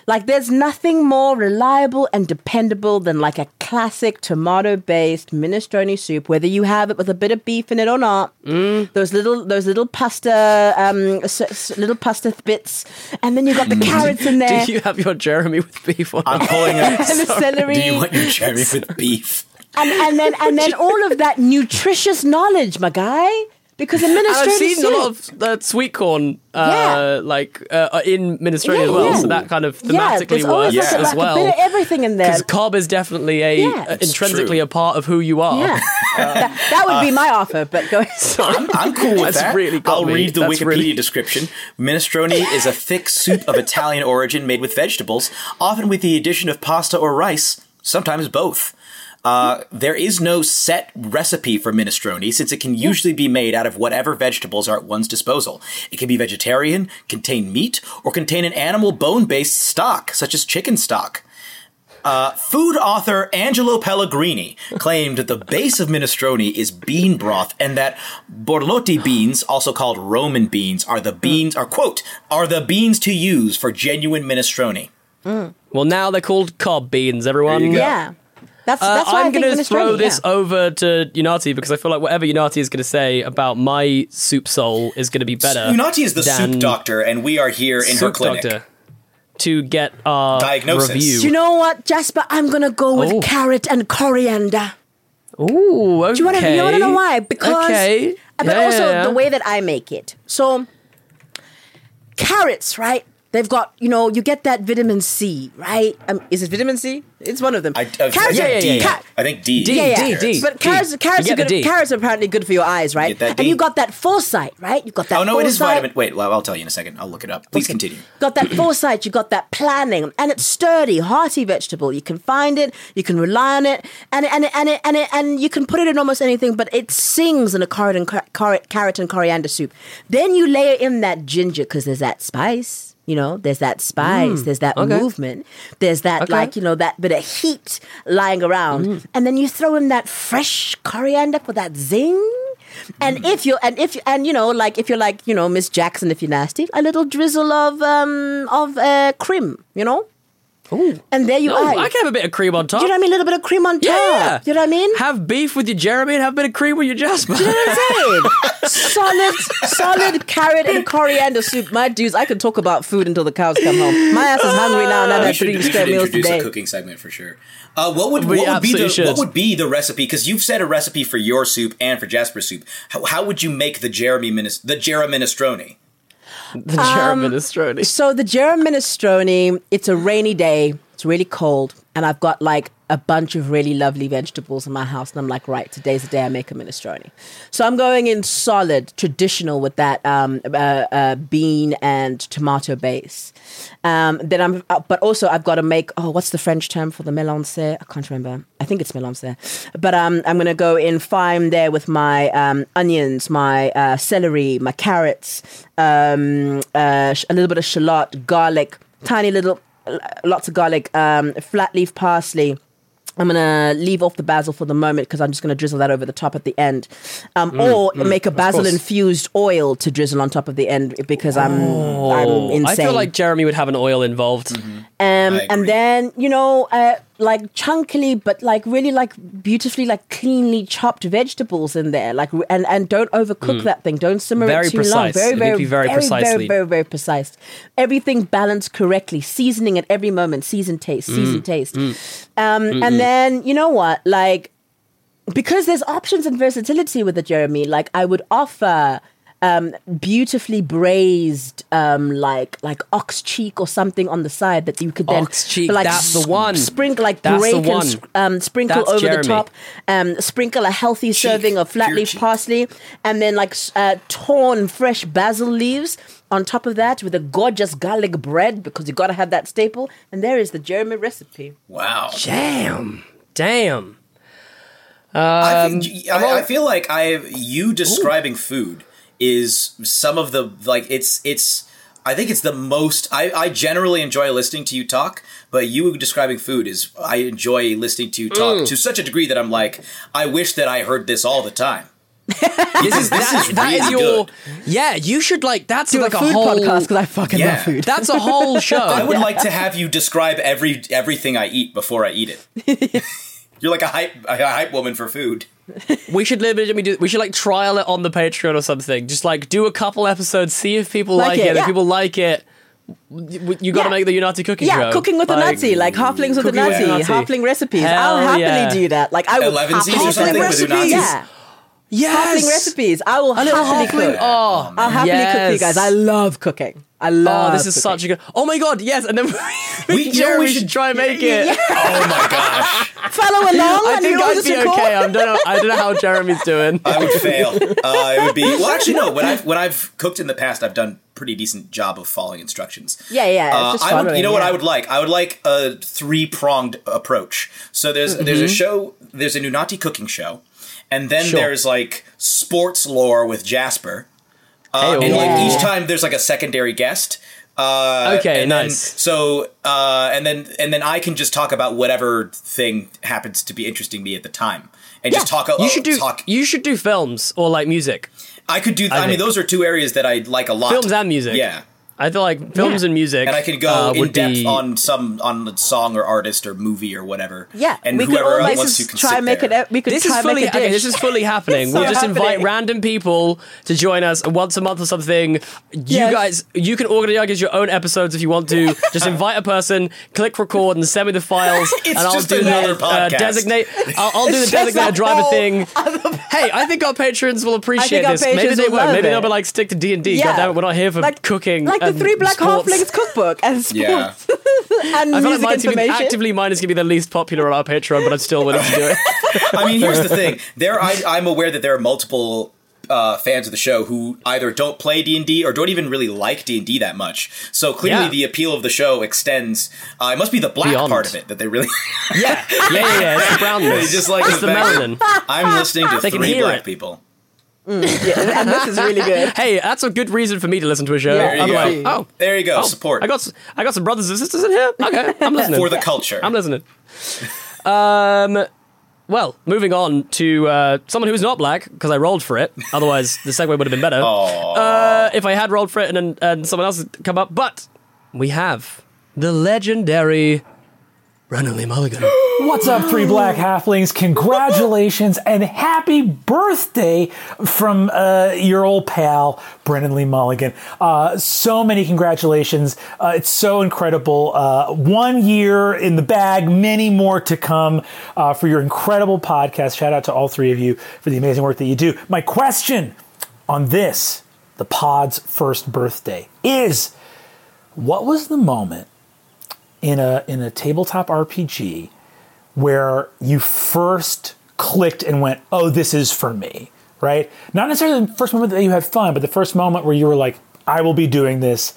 Like, there's nothing more reliable and dependable than like a classic tomato based minestrone soup, whether you have it with a bit of beef in it or not. Those little, those little pasta, um, s- s- little pasta bits, and then you've got the carrots in there, Do you have your Jeremy with beef or I'm calling pulling a. and the celery, Do you want your Jeremy with beef? and, and then and then all of that nutritious knowledge, my guy. Because a And minestrone I've seen soup, a lot of uh, sweet corn, uh, Yeah. like uh, in minestrone Yeah, as well. yeah. So that kind of thematically there's works like, a, as like a well. bit of everything in there. Because cob is definitely a Yeah. uh, intrinsically true. a part of who you are. Yeah, that, that would be my offer. But go ahead. I'm, I'm cool with That's that. really got I'll me. read the That's Wikipedia really- description. Minestrone is a thick soup of Italian origin made with vegetables, often with the addition of pasta or rice, sometimes both. Uh, there is no set recipe for minestrone since it can usually be made out of whatever vegetables are at one's disposal. It can be vegetarian, contain meat, or contain an animal bone based stock, such as chicken stock. Uh, food author Angelo Pellegrini claimed that the base of minestrone is bean broth and that borlotti beans, also called Roman beans, are the beans, are quote, are the beans to use for genuine minestrone. Well, now they're called cob beans, everyone. you go. Yeah, that's Uh, that's why I I'm going to throw this yeah. over to Unati because I feel like whatever Unati is going to say about my soup soul is going to be better. Unati is the soup doctor, and we are here in her clinic. doctor to get our Diagnosis. review. Do you know what, Jasper? I'm gonna go with Oh. carrot and coriander. Ooh, okay. Do you want to? You want to know why? Because, okay. but Yeah, also yeah, yeah. the way that I make it. So, carrots, right? They've got, you know, you get that vitamin C, right? Um, is it vitamin C? It's one of them. I, uh, carrots, I think are- D. ca- I think D. D, yeah, yeah. D, D. But carrots, D. carrots are good. D. Carrots are apparently good for your eyes, right? Get that and D. you got that foresight, right? You got that. Oh no, it is vitamin. Wait, well, I'll tell you in a second. I'll look it up. Please continue. Got that foresight, you got that planning, and it's sturdy, hearty vegetable. You can find it, you can rely on it, and and and it, and it, and you can put it in almost anything. But it sings in a carrot and car- carrot and coriander soup. Then you layer in that ginger because there's that spice. You know, there's that spice, there's that okay. movement, there's that Okay. like you know that bit of heat lying around, and then you throw in that fresh coriander for that zing. And if you and if you and you know like if you're like you know Miss Jackson if you're nasty a little drizzle of um of uh, cream you know and there you Oh, are I can have a bit of cream on top. Do you know what I mean a little bit of cream on top Yeah. you know what I mean Have beef with your Jeremy and have a bit of cream with your Jasper. you know what I'm saying solid solid carrot and coriander soup my dudes I could talk about food until the cows come home my ass is hungry now and I've We had should, three we straight should meals introduce today a cooking segment for sure. Uh, what would what would be the absolutely what would be the recipe? Because you've said a recipe for your soup and for Jasper's soup. How, how would you make the Jeremy minis- the Jera minestrone? The Jeremy um, minestrone. So the Jerem minestrone, it's a rainy day. It's really cold, and I've got like a bunch of really lovely vegetables in my house, and I'm like, right, today's the day I make a minestrone. So I'm going in solid, traditional with that um, uh, uh, bean and tomato base. Um, then I'm, uh, but also I've got to make. Oh, what's the French term for the mélancé? I can't remember. I think it's mélancé. But um, I'm gonna go in fine there with my um, onions, my uh, celery, my carrots, um, uh, a little bit of shallot, garlic, tiny little, lots of garlic, um, flat leaf parsley. I'm gonna leave off the basil for the moment because I'm just gonna drizzle that over the top at the end, um, or make a basil infused oil to drizzle on top of the end because I'm I'm Oh, insane. I feel like Jeremy would have an oil involved. Um, and then you know, uh, like chunkily, but like really like beautifully, like cleanly chopped vegetables in there. Like, and and don't overcook that thing. Don't simmer Very it too precise. long. Very, very, very very, precisely. very, very, very precise. Everything balanced correctly. Seasoning at every moment. Season taste. Mm. Season taste. Um, and then you know what, like because there's options and versatility with the Jeremy, like I would offer um beautifully braised um like like ox cheek or something on the side that you could then Ox cheek, like that's the one. sprinkle like That's break and one. sc- um sprinkle That's over Jeremy. the top um sprinkle a healthy serving of flat pure leaf cheek. parsley and then like uh, torn fresh basil leaves on top of that with a gorgeous garlic bread because you got to have that staple and there is the Jeremy recipe Wow. Damn. Damn. I, Um, think, I, I feel like I you describing food is some of the like it's it's I think it's the most I, I generally enjoy listening to you talk, but you describing food is I enjoy listening to you talk Mm. to such a degree that I'm like I wish that I heard this all the time. This is This that, is that is really your good. yeah. You should like that's do like a food whole podcast because I fucking Yeah. love food That's a whole show. I would like to have you describe every everything I eat before I eat it. You're like a hype a hype woman for food. We should legitimately do. We should like trial it on the Patreon or something. Just like do a couple episodes, see if people Like like, it, it. yeah. If people like it, you, you got to Yeah. make the Unati cooking Yeah, show. cooking with a Like, Nazi, like halflings with a Cooking with Nazi, Nazi. halfling recipes. Hell I'll happily yeah. do that. Like I will Eleven seas happily- recipes. Unazis? Yeah, Yes. halfling recipes. I will A little happily halfling. cook. Oh, I'll happily cook for you guys. I love cooking. I Oh, love. this is cooking. such a good. Oh my god, yes, and then We- you know, Jeremy we should should- try and make it. Oh my gosh. follow along. I think I'd be okay. I don't know. I don't know how Jeremy's doing. I would fail. Uh, it would be well. Actually, no. When I've when I've cooked in the past, I've done pretty decent job of following instructions. Yeah, yeah, it's Uh, just I would, you following, know what yeah. I would like? I would like a three pronged approach. So there's there's a Mm-hmm. show. There's a Nunati cooking show, and then Sure. there's like sports lore with Jasper. Uh, and like each time there's like a secondary guest. Uh, Okay, and then- nice. so uh, and then and then I can just talk about whatever thing happens to be interesting me at the time, and just talk. You should do. talk You should do films or like music. I could do. That. I, mean, those are two areas that I like a lot. Films and music. Yeah, I feel like films Yeah. and music, and I could go uh, in would depth be, on some on the song or artist or movie or whatever. Yeah, and we whoever all like wants to can try and make there. it. We could This try is and make fully a dish. okay. This is fully happening. We'll so just invite random people to join us once a month or something. You Yes. guys, you can organize your own episodes if you want to. Just invite a person, click record, and send me the files, It's and I'll just do another the uh, designate. I'll, I'll do the It's designated driver thing. Hey, I think our patrons will appreciate our this. Maybe they will won't. love Maybe they'll be like, stick to D and D. Yeah. God damn it, we're not here for like cooking. like the three black sports. halflings cookbook and sports Yeah. and I feel like music mine's gonna be, actively mine is going to be the least popular on our Patreon, but I'm still willing to do it. I mean, here's the thing. There, I, I'm aware that there are multiple uh, fans of the show who either don't play D and D or don't even really like D and D that much. So clearly, Yeah. the appeal of the show extends. Uh, it must be the black Beyond. part of it that they really. Yeah, yeah, yeah. yeah. It's the brownness. They just like it's the the melanin. I'm listening to They three black it. people. yeah, and this is really good. Hey, that's a good reason for me to listen to a show. Yeah, you I'm go. like, oh, There you go. oh, Support I got, s- I got some brothers and sisters in here. Okay, I'm listening. for the culture. I'm listening. Um, well, moving on to uh, someone who's not black because I rolled for it. Otherwise, the segue would have been better. Uh, if I had rolled for it and and someone else had come up, but we have the legendary Brennan Lee Mulligan. What's up, three black halflings? Congratulations and happy birthday from uh, your old pal, Brennan Lee Mulligan. Uh, so many congratulations. Uh, it's so incredible. Uh, one year in the bag, many more to come uh, for your incredible podcast. Shout out to all three of you for the amazing work that you do. My question on this, the pod's first birthday, is what was the moment in a in a tabletop RPG where you first clicked and went, "Oh, this is for me." Right? Not necessarily the first moment that you had fun, but the first moment where you were like, "I will be doing this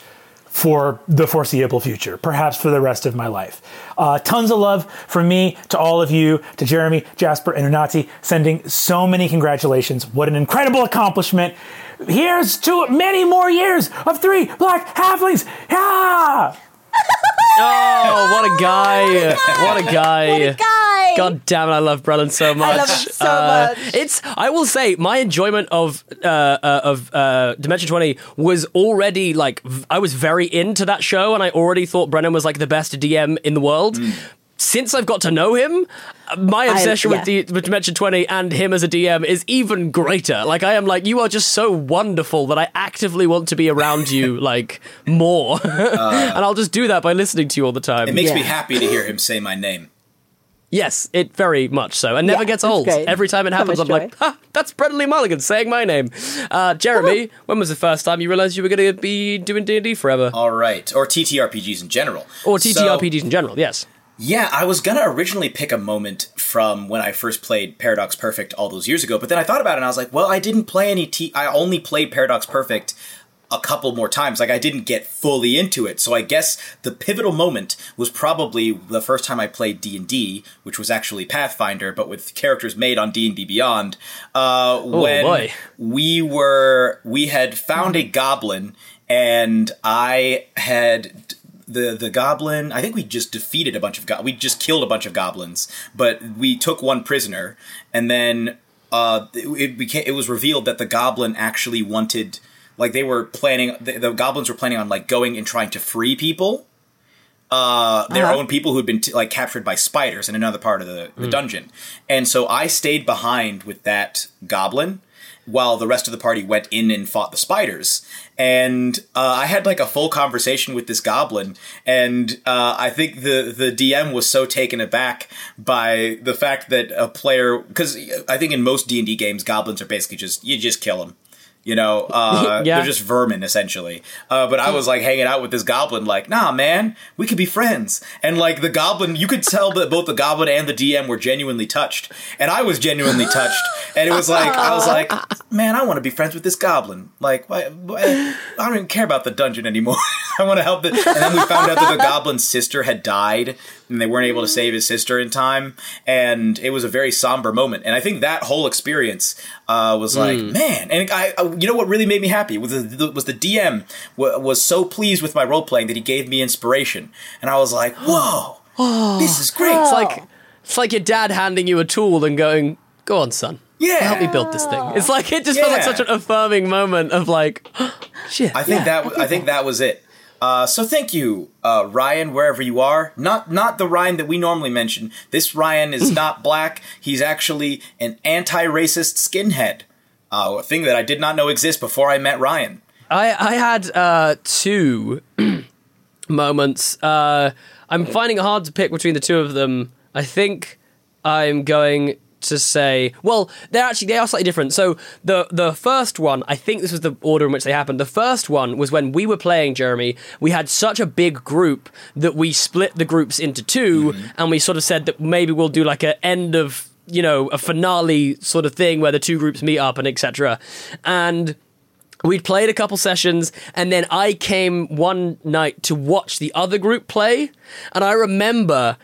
for the foreseeable future, perhaps for the rest of my life." Uh, tons of love from me to all of you, to Jeremy, Jasper, and Unati, sending so many congratulations. What an incredible accomplishment! Here's to many more years of three black halflings. Yeah! Oh, what a guy! What a guy! Guy. God damn it, I love Brennan so much. love him so Uh, much. It's I will say my enjoyment of uh, uh, of uh, Dimension Twenty was already like v- I was very into that show, and I already thought Brennan was like the best DM in the world. Since I've got to know him, my obsession with, yeah. the, with Dimension 20 and him as a DM is even greater. Like, I am like, you are just so wonderful that I actively want to be around you, like, more. and I'll just do that by listening to you all the time. It makes me happy to hear him say my name. Yes, it very much so, and never Yeah, gets old. great. Every time it So happens, I'm much like, ha, that's Brennan Lee Mulligan saying my name. Uh, Jeremy, when was the first time you realized you were going to be doing D and D forever, All right, or TTRPGs in general, or So- TTRPGs in general? Yes. Yeah, I was gonna originally pick a moment from when I first played Paradox Perfect all those years ago, but then I thought about it and I was like, well, I didn't play any T. I only played Paradox Perfect a couple more times. Like I didn't get fully into it, so I guess the pivotal moment was probably the first time I played D and D, which was actually Pathfinder, but with characters made on D and D Beyond. Uh, when boy. we were, we had found a goblin, and I had the the goblin. I think we just defeated a bunch of go- we just killed a bunch of goblins, but we took one prisoner, and then uh, it, it became it was revealed that the goblin actually wanted like they were planning the, the goblins were planning on like going and trying to free people. Uh, their Uh-huh. own people who'd been t- like captured by spiders in another part of the, the dungeon, and so I stayed behind with that goblin while the rest of the party went in and fought the spiders. And uh, I had like a full conversation with this goblin, and uh, I think the the DM was so taken aback by the fact that a player because I think in most D and D games, goblins are basically just you just kill them. You know, uh, Yeah. they're just vermin essentially. Uh, but I was like hanging out with this goblin, like, nah, man, we could be friends. And like the goblin, you could tell that both the goblin and the DM were genuinely touched, and I was genuinely touched. And it was like, I was like, man, I want to be friends with this goblin. Like, why, why, I don't even care about the dungeon anymore. I want to help the. And then we found out that the goblin's sister had died, and they weren't able to save his sister in time. And it was a very somber moment. And I think that whole experience uh, was like, man. And I, I, you know what really made me happy was the, was the DM w- was so pleased with my role playing that he gave me inspiration, and I was like, whoa, this is great. It's like it's like your dad handing you a tool and going, "Go on, son, Yeah. help me build this thing." It's like it just felt like such an affirming moment of like, "Shit." I think that w- I think that was it. Uh, so thank you, uh, Ryan, wherever you are. Not not the Ryan that we normally mention. This Ryan is not black. He's actually an anti-racist skinhead. Uh, a thing that I did not know exist before I met Ryan. I I had uh, two moments. Uh, I'm finding it hard to pick between the two of them. I think I'm going to say, well, they're actually they are slightly different. So the the first one, I think this was the order in which they happened. The first one was when we were playing Jeremy. We had such a big group that we split the groups into 2 mm-hmm. and we sort of said that maybe we'll do like a end of you know a finale sort of thing where the two groups meet up and etc. And We'd played a couple sessions, and then I came one night to watch the other group play, and I remember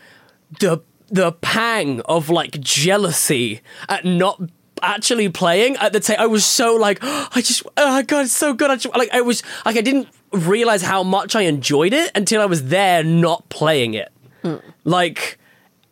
the the pang of like jealousy at not actually playing at the time. I was so like, I just, oh god, it's so good. I just, like, I was like, I didn't realize how much I enjoyed it until I was there not playing it. Like,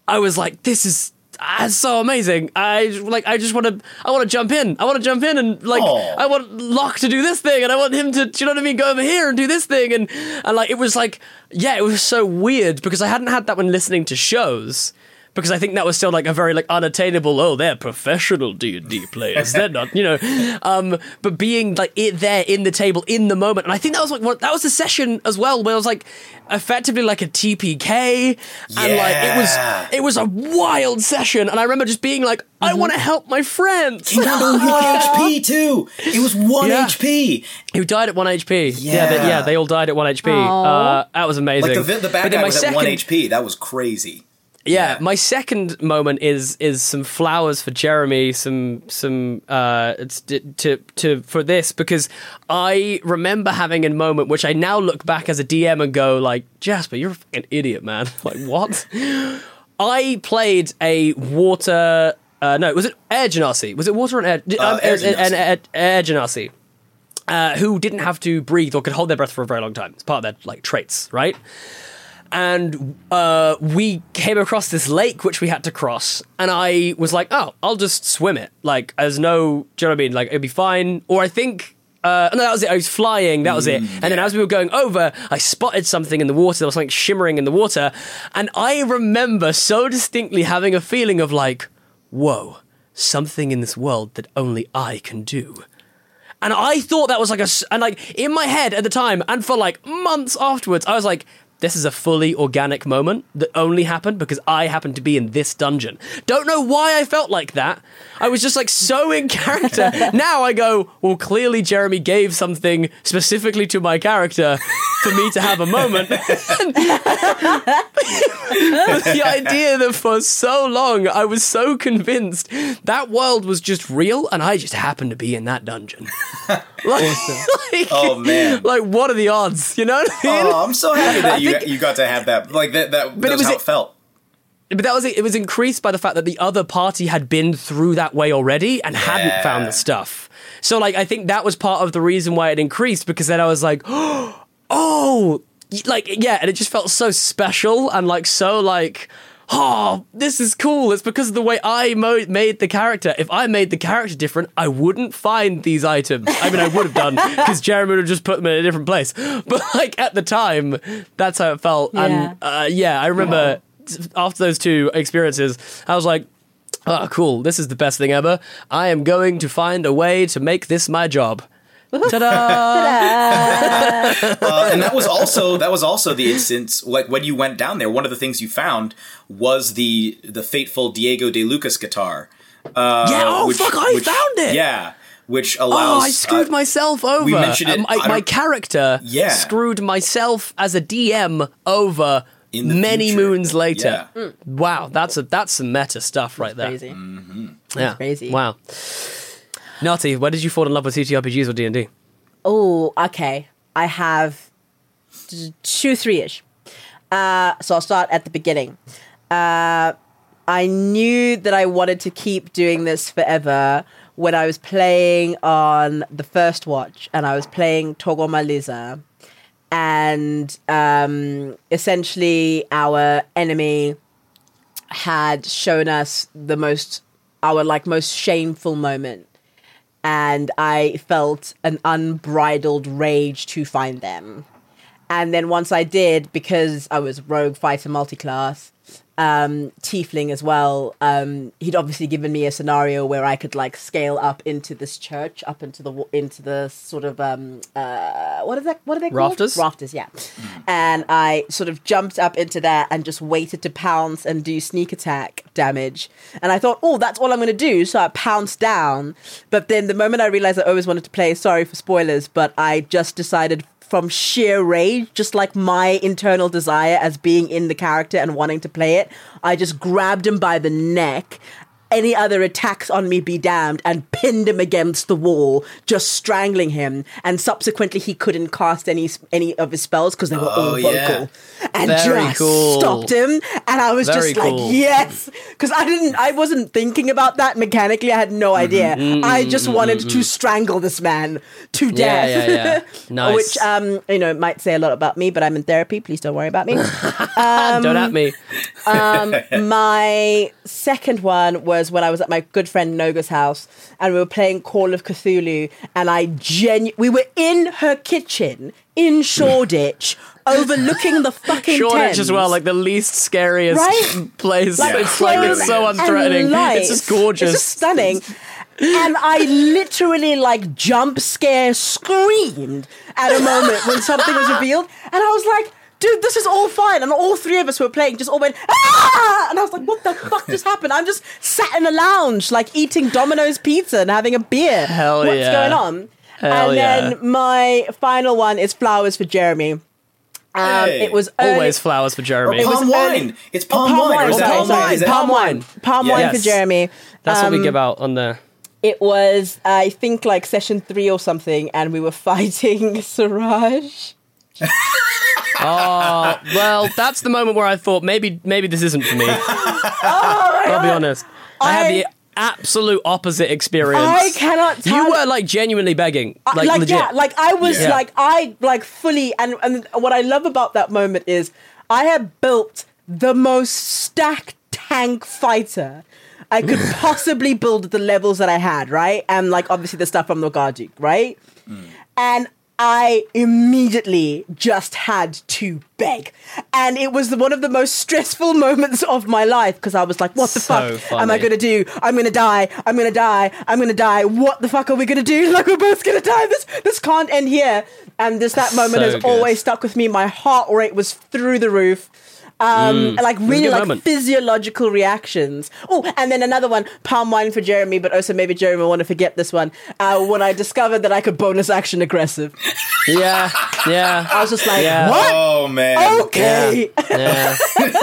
I was like, this is. ah, so amazing! I like. I just want to. I want to jump in. I want to jump in and like. Aw. I want Locke to do this thing, and I want him to. Do you know what I mean? Go over here and do this thing, and and like it was like, yeah, it was so weird because I hadn't had that when listening to shows. Because I think that was still like a very like unattainable. Oh, they're professional D and D players. they're not, you know. Um, but being like it there in the table in the moment, and I think that was like what that was a session as well where it was like effectively like a TPK, and like it was it was a wild session, and I remember just being like, I want to help my friends. Came down to one HP too. It was one Yeah. HP. Who died at one HP? Yeah, they, Yeah. yeah, they all died at one HP. Uh, that was amazing. Like the vi- the bad But guy my was at one HP. That was crazy. Yeah, my second moment is is some flowers for Jeremy, some some uh to to, to for this because I remember having a moment which I now look back as a DM and go like Jasper, you're a fucking idiot, man. like what? I played a water. Uh, no, was it Air Genasi? Was it water and air? Uh, um, Air an- an Genasi. Air, air Genasi. Uh, who didn't have to breathe or could hold their breath for a very long time. It's part of their like traits, right? And uh, we came across this lake which we had to cross and i was like oh i'll just swim it like there's no do you know what i mean like it'll be fine or i think uh, no, that was it. I was flying. That was it. And then as we were going over, I spotted something in the water. There was something shimmering in the water, and I remember so distinctly having a feeling of like, "Whoa, something in this world that only I can do." And I thought that was like a, s- and like in my head at the time, and for like months afterwards, I was like, this is a fully organic moment that only happened because I happened to be in this dungeon. Don't know why I felt like that. I was just like so in character. now I go, well, clearly Jeremy gave something specifically to my character for me to have a moment. The idea that for so long I was so convinced that world was just real and I just happened to be in that dungeon. like, like- Oh man. like what are the odds? You know what I mean? Oh, I'm so happy that I you think- you got to have that. Like that. That, But that it was, how it felt. But that was it. It was increased by the fact that the other party had been through that way already and hadn't found the stuff. So like I think that was part of the reason why it increased because then I was like, oh, like yeah, and it just felt so special and like so like. Oh, this is cool. It's because of the way I mo- made the character. If I made the character different, I wouldn't find these items. I mean, I would have done because Jeremy would have just put them in a different place. But like at the time, that's how it felt. Yeah. And uh, yeah, I remember after those two experiences, I was like, oh, cool, this is the best thing ever. I am going to find a way to make this my job. Ta-da! Uh, and that was also that was also the instance like when you went down there. One of the things you found was the the fateful Diego de Lucas guitar. Uh, Yeah, oh, fuck, I found it! Yeah, which allows. Oh, I screwed uh, myself over. we mentioned it- Um, I- I my character Yeah. screwed myself as a DM over In many future. moons later. Yeah. Wow, that's a that's some meta stuff right there. Crazy. Yeah, crazy. Wow. Naughty, where did you fall in love with TTRPGs or D and D? Oh, okay. I have two, three ish. Uh, so I'll start at the beginning. Uh, I knew that I wanted to keep doing this forever when I was playing on the first watch and I was playing Togomaliza. And um, essentially, our enemy had shown us the most, our like most shameful moment and I felt an unbridled rage to find them. And then once I did, because I was rogue fighter multi-class, um, tiefling as well, um, he'd obviously given me a scenario where I could like scale up into this church, up into the into the sort of um, uh, what is that? What are they called? Rafters? Rafters, yeah. And I sort of jumped up into that and just waited to pounce and do sneak attack damage. And I thought, oh, that's all I'm going to do. So I pounced down. But then the moment I realized I always wanted to play, sorry for spoilers, but I just decided from sheer rage, just like my internal desire as being in the character and wanting to play it, I just grabbed him by the neck. Any other attacks on me be damned, and pinned him against the wall, just strangling him. And subsequently, he couldn't cast any any of his spells because they were all Oh, vocal, yeah. and Very just cool. stopped him. And I was Very just like, cool. yes, because I didn't, I wasn't thinking about that mechanically. I had no Mm-hmm. idea. I just wanted to strangle this man to death. yeah, yeah. Nice. Which um, you know, might say a lot about me, but I'm in therapy. Please don't worry about me. Don't at me. um, my second one was when I was at my good friend Noga's house, and we were playing Call of Cthulhu, and I genu- we were in her kitchen in Shoreditch, overlooking the fucking Shoreditch Thames. as well, like the least scariest Right? place. Like, it's like it's so unthreatening. It's just gorgeous. It's just stunning. And I literally like jump scare screamed at a moment when something was revealed, and I was like, "Dude, this is all fine." And all three of us who were playing just all went ah, and I was like, "What the fuck just happened?" I'm just sat in a lounge, like eating Domino's pizza and having a beer. Hell What's yeah. going on? Hell and yeah. then my final one is flowers for Jeremy. Um, Hey. it was early- Always flowers for Jeremy. It was palm early- wine. It's Oh, palm, wine. Or is Oh, that palm palm wine? wine. Palm wine. Palm wine for Jeremy. That's what we Um, give out on the. It was, I think, like session three or something, and we were fighting Siraj. Oh, well, that's the moment where I thought maybe maybe this isn't for me. Oh, I'll be honest. I, had the absolute opposite experience. I cannot tell. You were like genuinely begging, I- like, legit. yeah, like I was Yeah. like I like fully, and and what I love about that moment is I had built the most stacked tank fighter. I could possibly build at the levels that I had, right? And like obviously the stuff from Nogaji, right? Mm. and I immediately just had to beg. And it was one of the most stressful moments of my life because I was like, what the So fuck am I going to do? I'm going to die. I'm going to die. I'm going to die. What the fuck are we going to do? Like, we're both going to die. This, this can't end here. And this, that moment So has good. always stuck with me. My heart rate was through the roof. Um, Mm. like really like moment. physiological reactions. Oh, and then another one, palm wine for Jeremy, but also maybe Jeremy will want to forget this one. Uh, when I discovered that I could bonus action aggressive, yeah, yeah. I was just like, Yeah. what? Oh man. Okay. yeah,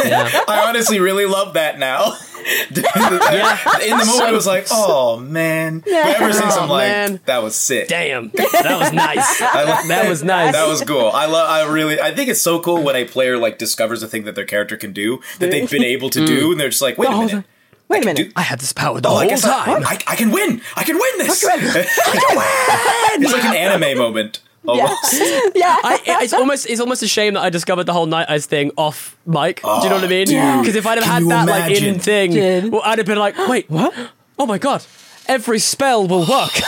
yeah. I honestly really love that now. In the moment, it was like, oh man. But ever since, I'm Oh, like, man. that was sick. Damn, that was nice. I lo- That was nice. That was cool. I love. I really. I think it's so cool when a player like discovers a thing that their character can do that they've been able to do, mm. and they're just like, wait a minute. Wait a minute. I had this power the Oh, whole I guess I, time. I, I can win. I can win this. it's like an anime moment. Oh, almost. yeah. I, it's almost it's almost a shame that I discovered the whole night eyes thing off mic. Do you know what I mean? Oh, because if I'd have Can had you that like in thing, Dude. well, I'd have been like, wait, what? Oh my god, every spell will work.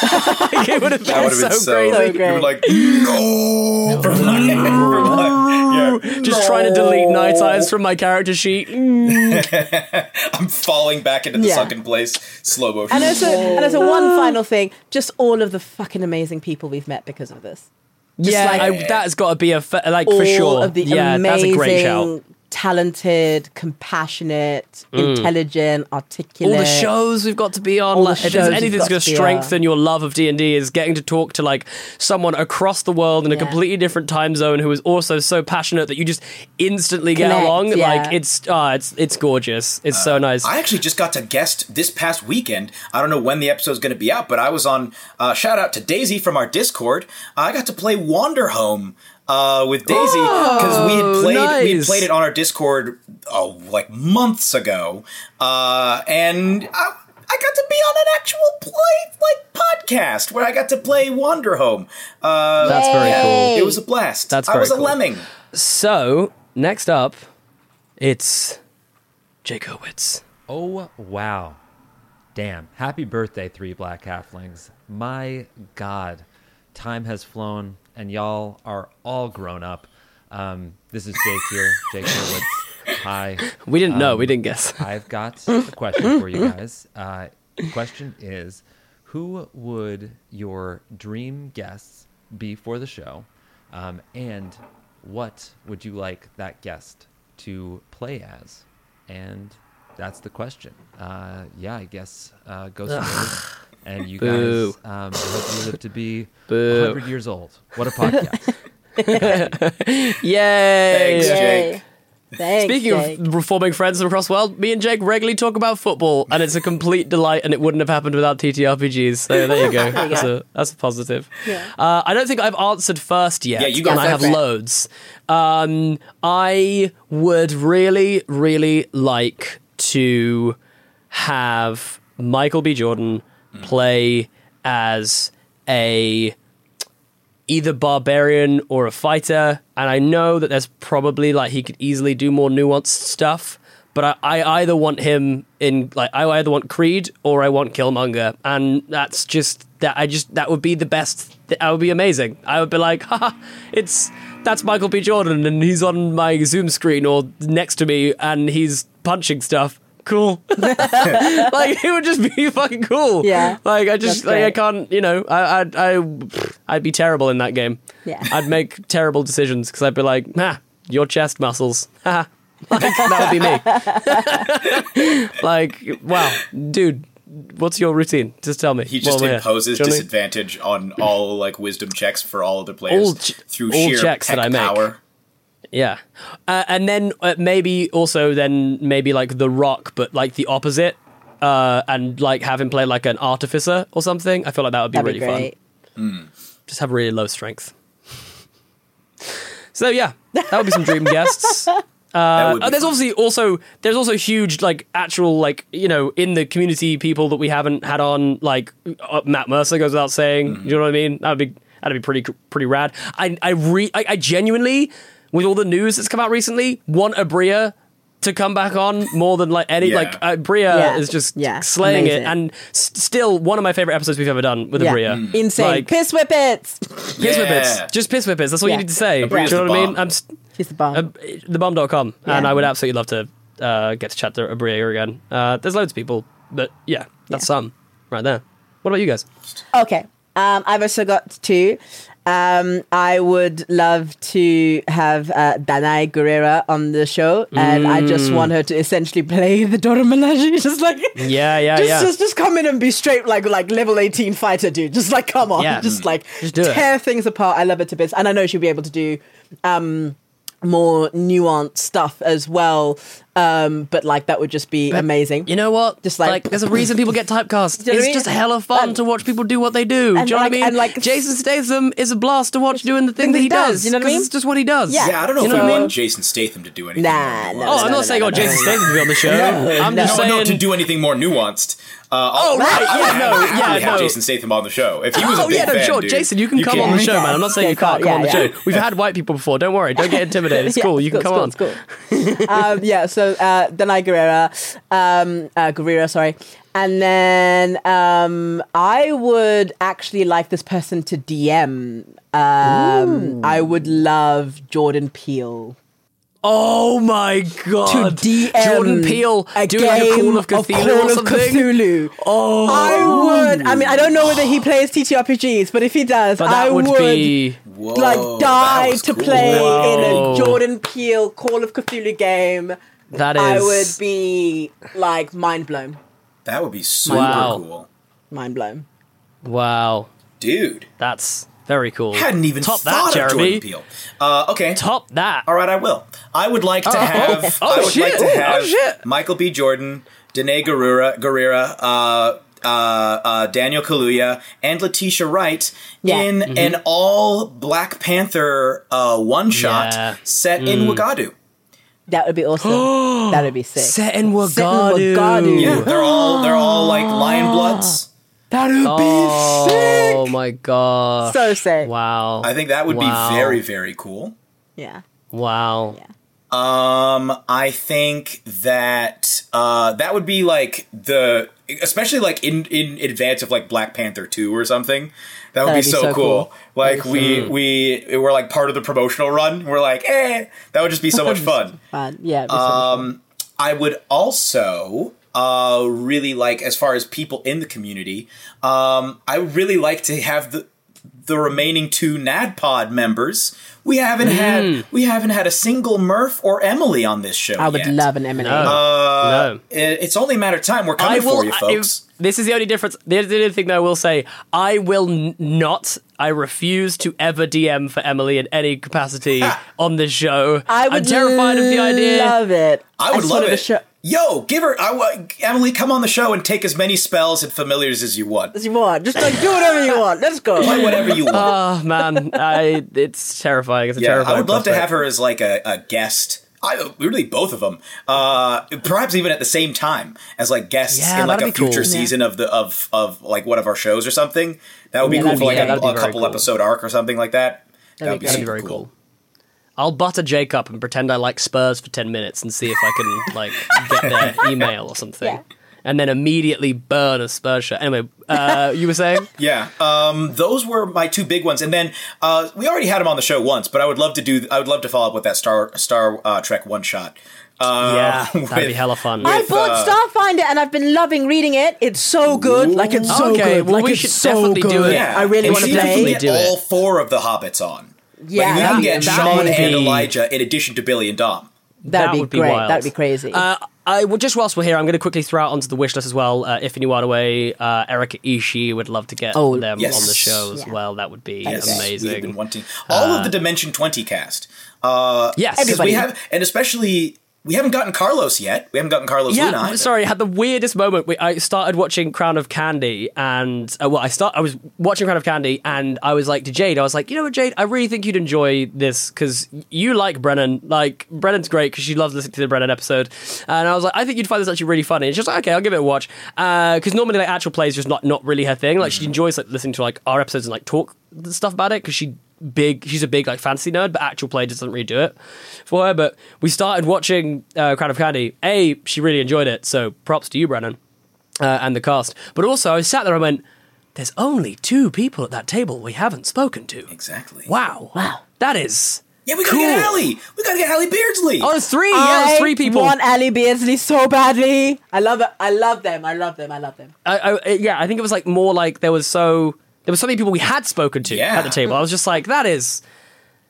Like, it would have been, That would have so, been so. crazy. So You great. were like, no. From like, from like, yeah. Just trying to delete night eyes from my character sheet. I'm falling back into the Yeah. sunken place, slow motion. And also, and also one final thing, just all of the fucking amazing people we've met because of this. Just yeah, like- I, that's got to be a like for sure. of the yeah, that's a great shout. Talented, compassionate, intelligent, articulate. all the shows we've got to be on. All the if shows there's anything that's going to to be strengthen your love of D and D is getting to talk to like someone across the world in a completely different time zone who is also so passionate that you just instantly get Connect, along. yeah. Like it's uh, it's it's gorgeous. It's so nice. I actually just got to guest this past weekend. I don't know when the episode's going to be out, but I was on. Uh, shout out to Daisy from our Discord. I got to play Wander Home uh, with Daisy because we had played we had played it on our Discord oh like months ago, uh, and I, I got to be on an actual play like podcast where I got to play Wander Home. Uh, That's very cool. It was a blast. That's I very was a lemming. So next up, it's Jake Hurwitz. Oh, wow. Damn. Happy birthday, three black halflings. My God. Time has flown, and y'all are all grown up. Um, this is Jake here. Jake Hurwitz. Hi. We didn't know. Um, We didn't guess. I've got a question for you guys. Uh, the question is Who would your dream guests be for the show? Um, and what would you like that guest to play as? And that's the question. Uh, yeah, I guess uh, go some And you Boo. guys, um, I hope you live to be Boo. 100 years old. What a podcast. Yay! Thanks, Yay. Jake. Thanks, Speaking Jake. of reforming friends from across the world, me and Jake regularly talk about football, and it's a complete delight, and it wouldn't have happened without TTRPGs. So there you go. that's, A, that's a positive. Uh, I don't think I've answered first yet, Yeah, you go and I have it. loads. Um, I would really, really like to have Michael B. Jordan play as a either barbarian or a fighter, and I know that there's probably like he could easily do more nuanced stuff. But I, I either want him in like I either want Creed or I want Killmonger, and that's just that I just that would be the best. That would be amazing. I would be like, haha, it's that's Michael B. Jordan, and he's on my Zoom screen or next to me, and he's punching stuff. Cool, like it would just be fucking cool. Yeah, like I just like, I can't, you know, I, I, I, I'd be terrible in that game. Yeah. I'd make terrible decisions because I'd be like, ah, your chest muscles. Ha. like, that would be me. like, wow, dude, what's your routine? Just tell me. He just while we're here. imposes Do you know what I mean? disadvantage on all like wisdom checks for all other players All ch- through all sheer checks that peck I make. power. Yeah, uh, and then uh, maybe also then maybe like The Rock, but like the opposite, uh, and like have him play like an artificer or something. I feel like that would be That'd really great. fun. Just have really low strength. So yeah, that would be some dream guests. Uh, there's fun. obviously also there's also huge like actual like you know in the community people that we haven't had on like uh, Matt Mercer goes without saying. Mm-hmm. You know what I mean? That'd be that'd be pretty pretty rad. I I re I, I genuinely with all the news that's come out recently want Aabria to come back on more than like any Yeah. like uh, Bria Yeah. is just Yeah. slaying it and s- still one of my favorite episodes we've ever done with a Yeah. Bria. Insane. Like, Piss whippets. Piss whippets. Just piss whippets. That's all Yeah. you need to say. Do you know the what I mean? I'm. s- She's the bomb. uh, thebomb.com and I would absolutely love to uh, get to chat to Aabria again. Uh, there's loads of people, but yeah, that's Yeah. some right there. What about you guys? Okay. Um, I've also got two. Um, I would love to have uh, Danai Gurira on the show, and I just Mm. want her to essentially play the Dora Milaje. Just like, Yeah, yeah, just, yeah. just, just come in and be straight like like level eighteen fighter, dude. Just like come on, Yeah. just like Just do it. tear things apart. I love it to bits, and I know she'll be able to do um, more nuanced stuff as well. Um, but like that would just be amazing. You know what? Just like- there's a reason people get typecast. Do you know I it's mean? just hella fun And- to watch people do what they do. Do and you know like- what I mean? and like- Jason Statham is a blast to watch doing the thing Thing that he he does. does, you know what I 'cause mean? It's just what he does. Yeah. Yeah, I don't know You if know I what I want mean? Jason Statham to do anything. Nah, no, Oh, nuanced. I'm no, not saying I want no, Jason no. Statham to be on the show. I'm No, just no, saying. to do anything more nuanced. Uh, Oh, right, I would yeah, no, I would yeah, have no. Jason Statham on the show. If he was a Oh big yeah, no, fan, sure, dude, Jason, you can come on the show, man. I'm not saying you can't come Yeah, on the yeah. show. We've had white people before. Don't worry. Don't get intimidated. It's Yeah, cool. You can it's come cool, on. it's cool, it's cool. um, yeah, so uh, Danai Gurira, um, uh, Gurira, sorry. And then um, I would actually like this person to DM. Um, I would love Jordan Peele. Oh my god! To DM Jordan Peele a doing like a game Call of of Cthulhu Call or of something. Cthulhu. Oh, I would. I mean, I don't know whether he plays TTRPGs, but if he does, But I would, would be like that die to cool. play Whoa. in a Jordan Peele Call of Cthulhu game. That is. I would be like mind blown, That would be super Wow. cool, mind blown. Wow, dude. that's very cool. Hadn't even top thought that, of Jeremy. Jordan Peele. Uh, okay, Top that. all right, I will. I would like to have. Oh, I would shit. like to Oh, have shit. Michael B. Jordan, Danai Gurira, Gurira uh, uh, uh, Daniel Kaluuya, and Letitia Wright Yeah. in Mm-hmm. an all Black Panther uh, one shot Yeah. Mm. set in Wagadu. That would be awesome. that would be sick. Set in Set Wagadu. Wagadu. Yeah, they're all they're all like lion bloods. That would Oh be sick. Oh my god. So sick. Wow. I think that would Wow. be very very cool. Yeah. Wow. Yeah. Um, I think that uh, that would be like the especially like in in advance of like Black Panther two or something. That would be be so, so cool. cool. Like we we were like part of the promotional run. We're like, eh, that would just be so much fun. Fun. Yeah. so much fun. Um, I would also uh, really like, as far as people in the community, um, I would really like to have the the remaining two NADDPod members. We haven't had we haven't had a single Murph or Emily on this show. I would yet. love an Emily. No. Uh, no. it's only a matter of time. We're coming for you, I- folks. if- this is the only difference. The the only thing that I will say, I will n- not. I refuse to ever DM for Emily in any capacity on this show. I would I'm terrified of the idea. Love it. I would just love it. show- Yo, give her I, Emily. Come on the show and take as many spells and familiars as you want. as you want. Just like do whatever you want. Let's go. Play whatever you want. Oh man, I it's terrifying. It's a yeah, terrifying. I would love to have her as like a, a guest. I really both of them. Uh, perhaps even at the same time as like guests Yeah, in like a that'd cool. future season of the of of like one of our shows or something. That would be Yeah, cool for like yeah, a, that'd be a couple cool. episode arc or something like that. That would be, That'd That'd be super very cool. cool. I'll butter Jake up and pretend I like Spurs for ten minutes and see if I can like get their email or something, Yeah. and then immediately burn a Spurs shirt. Anyway, uh, you were saying? Yeah, um, those were my two big ones, and then uh, we already had him on the show once, but I would love to do. I would love to follow up with that Star Star uh, Trek one shot. Uh, yeah, that'd be with- hella fun. I with, bought uh, Starfinder and I've been loving reading it. It's so good. Like it's so Okay, good. well, like we it's should so definitely good. do it. Yeah, I really want to see if we can play. get do it. all four of the hobbits on. Yeah, like, we can get that Sean and Elijah in addition to Billy and Dom. That'd That be would be great. wild. That'd be crazy. Uh, I well, just whilst we're here, I'm going to quickly throw out onto the wish list as well. Uh, if anyone away, uh, Erika Ishii would love to get Oh, them yes. on the show as Yeah. well. That would be Yes, we've amazing. been wanting all of the Dimension Twenty cast. Uh, Yes. because Everybody. we have, and especially we haven't gotten Carlos yet. We haven't gotten Carlos Yeah, Luna. either. sorry, I had the weirdest moment. We, I started watching Crown of Candy, and uh, well, I start. I was watching Crown of Candy, and I was like to Jade, I was like, you know what, Jade, I really think you'd enjoy this because you like Brennan. Like Brennan's great because she loves listening to the Brennan episode, and I was like, I think you'd find this actually really funny. And she's like, okay, I'll give it a watch because normally like actual play is just not not really her thing. Like she enjoys like listening to like our episodes and like talk stuff about it because she big she's a big like fantasy nerd but actual play doesn't really do it for her but we started watching uh, crown of candy a she really enjoyed it so props to you brennan uh, and the cast but also i sat there and went there's only two people at that table we haven't spoken to exactly. wow wow that is Yeah, we gotta get Ally. We gotta get Ally Beardsley. oh there's three yeah there's three people I want Ally Beardsley so badly. I love it. I love them. I love them. I love them. I, I, yeah i think it was like more like there was so there was so many people we had spoken to Yeah. at the table i was just like that is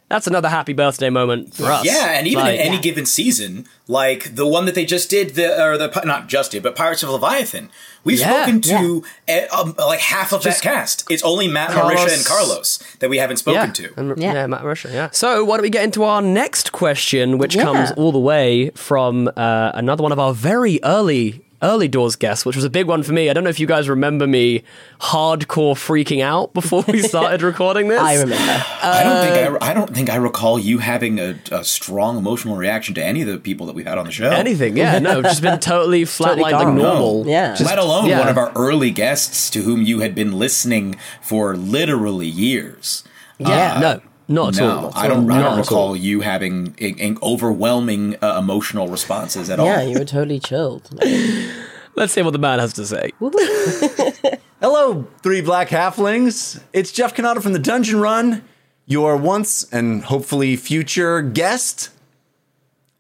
that's another happy birthday moment for us Yeah, and even Like- in any given season, like the one that they just did, the or the not just did, but Pirates of Leviathan, we've Yeah, spoken to eh, um, like half of that cast. It's only Matt, Carlos- Marisha, and Carlos that we haven't spoken yeah. to. And, Yeah. yeah. Matt Russia, yeah. So why don't we get into our next question, which Yeah. comes all the way from uh, another one of our very early early doors guest, which was a big one for me. I don't know if you guys remember me hardcore freaking out before we started recording this. I remember. I don't think Uh, I, I don't think I recall you having a, a strong emotional reaction to any of the people that we've had on the show. Anything, yeah, no, just been totally flatlined like normal. No. Yeah. Let alone yeah. one of our early guests to whom you had been listening for literally years. Yeah, no, not at No, all. I don't. I don't at all. recall you having in, in overwhelming uh, emotional responses at all. Yeah, you were totally chilled. Let's hear what the man has to say. Hello, three black halflings. It's Jeff Cannata from the Dungeon Run, your once and hopefully future guest.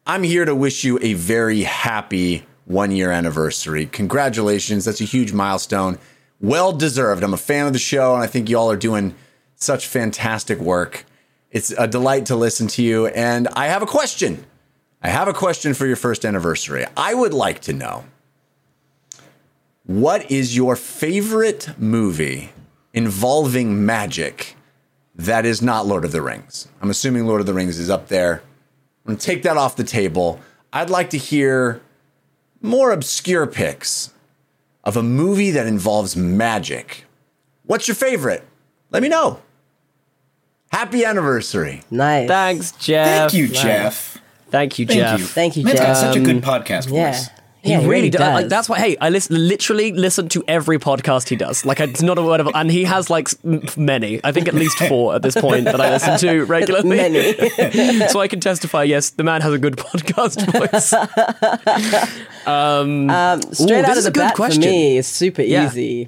I'm here to wish you a very happy one year anniversary. Congratulations. That's a huge milestone. Well deserved. I'm a fan of the show, and I think y'all are doing such fantastic work. It's a delight to listen to you. And I have a question. I have a question for your first anniversary. I would like to know what is your favorite movie involving magic that is not Lord of the Rings? I'm assuming Lord of the Rings is up there. I'm going to take that off the table. I'd like to hear more obscure picks of a movie that involves magic. What's your favorite? Let me know. Happy anniversary. Nice. Thanks, Jeff. Thank you, Jeff. Thank you, Thank Jeff. you. Thank you, Man's got such a Um, good podcast Yeah. voice. He Yeah, he really really does. does. Like that's why. Hey, I listen, literally listen to every podcast he does. Like it's not a word of, and he has like many. I think at least four at this point that I listen to regularly. Many. so I can testify. Yes, the man has a good podcast voice. um, Straight ooh, out this of is the a good bat question. for me is super Yeah. Hmm.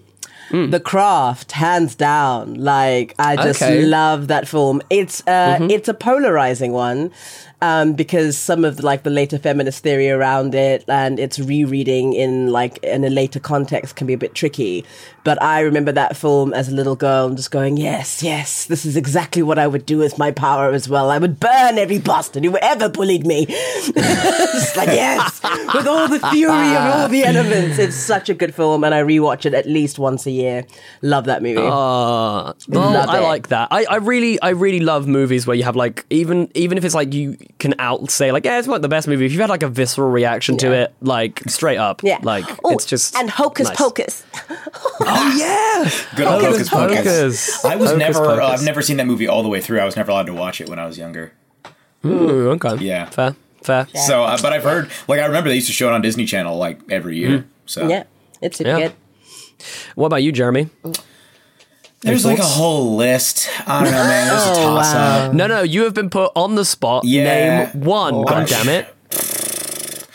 Easy. The Craft, hands down. Like I just Okay. love that film. It's uh, it's a polarizing one um, because some of the, like the later feminist theory around it and its rereading in like in a later context can be a bit tricky. But I remember that film as a little girl and just going, yes, yes, this is exactly what I would do with my power as well. I would burn every bastard who ever bullied me. just like yes, with all the fury of all the elements. It's such a good film, and I rewatch it at least once a year. Love that movie. Uh, well, I like that. I, I really, I really love movies where you have like even even if it's like you can out say like yeah, it's not the best movie. If you've had like a visceral reaction to it, like straight up, Yeah. like Oh, it's just and Hocus nice. Pocus. Oh yeah, Good old Hocus Pocus. Pocus. I was Hocus never. Pocus. Uh, I've never seen that movie all the way through. I was never allowed to watch it when I was younger. Ooh, okay. Yeah. fair, fair. So, uh, but I've heard. Like, I remember they used to show it on Disney Channel like every year. So Yeah, it's super Yeah. good. What about you, Jeremy? There's like a whole list. I don't know, man. There's a oh, toss up. No, no, you have been put on the spot. Yeah. Name one. Oh. God damn it!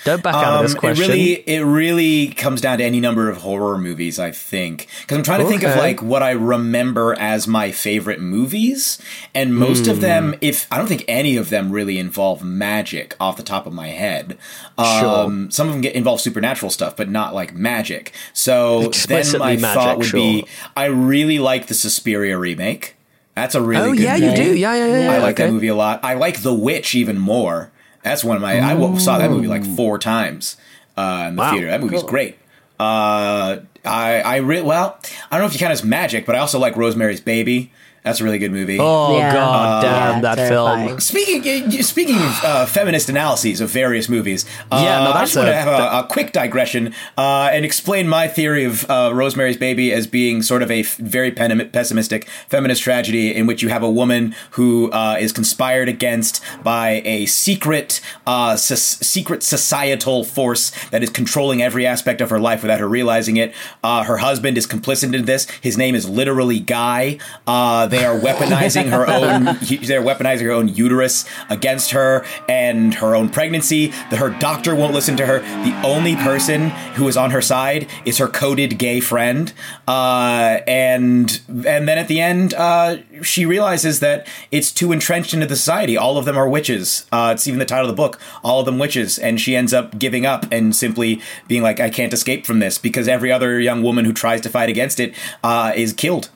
Don't back out of this Um, question. It really, it really comes down to any number of horror movies. I think because I'm trying to think of like what I remember as my favorite movies, and most Hmm. of them, if I don't think any of them really involve magic off the top of my head. Um, Some of them get involve supernatural stuff, but not like magic. So then my magic, thought would be. I really like the Suspiria remake. That's a really oh good yeah, you do. Yeah, yeah, yeah. I like okay. that movie a lot. I like The Witch even more. That's one of my. I saw that movie like four times uh, in the Wow. theater. That movie's great. Uh, I I re- well, I don't know if you count as magic, but I also like Rosemary's Baby. That's a really good movie. Oh Yeah. god, Uh, damn yeah, that terrifying. film. Speaking speaking of uh, feminist analyses of various movies, uh, Yeah, no, I that's just want to have a, a quick digression uh, and explain my theory of uh, Rosemary's Baby as being sort of a f- very pen- pessimistic feminist tragedy in which you have a woman who uh, is conspired against by a secret uh, sus- secret societal force that is controlling every aspect of her life without her realizing it. Uh, her husband is complicit in this. His name is literally Guy. Uh, they are weaponizing her own. They're weaponizing her own uterus against her and her own pregnancy. The, her doctor won't listen to her. The only person who is on her side is her coded gay friend. Uh, and and then at the end, uh, she realizes that it's too entrenched into the society. All of them are witches. Uh, it's even the title of the book. All of them witches. And she ends up giving up and simply being like, I can't escape from this because every other young woman who tries to fight against it uh, is killed.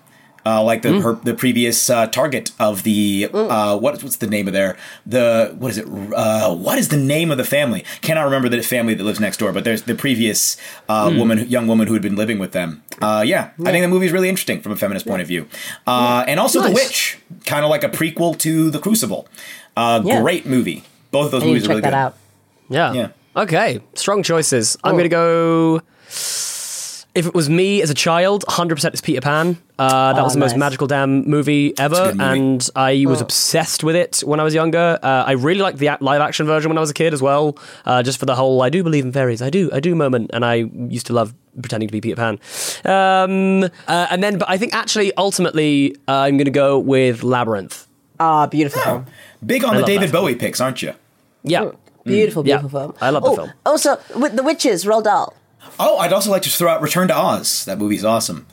Uh, like the her, the previous uh, target of the uh, what what's the name of their the what is it uh, what is the name of the family cannot remember the family that lives next door but there's the previous uh, woman young woman who had been living with them uh, yeah, I think the movie is really interesting from a feminist point of view uh, and also the witch kind of like a prequel to the Crucible uh, Yeah. great movie both of those I movies are check really that good out. Yeah. Yeah. Okay. Strong choices. I'm going to go. If it was me as a child, 100% it's Peter Pan. Uh, that Oh, was the most magical damn movie ever, movie. and I was obsessed with it when I was younger. Uh, I really liked the live action version when I was a kid as well, uh, just for the whole "I do believe in fairies, I do, I do" moment. And I used to love pretending to be Peter Pan. Um, uh, and then, but I think actually, ultimately, uh, I'm going to go with Labyrinth. Ah, beautiful film. big on I the David that film. Bowie picks aren't you Yeah. Beautiful, Yeah. beautiful film. I love the oh, film. Also, with the witches, Roald Dahl. Oh, I'd also like to throw out Return to Oz. That movie's awesome.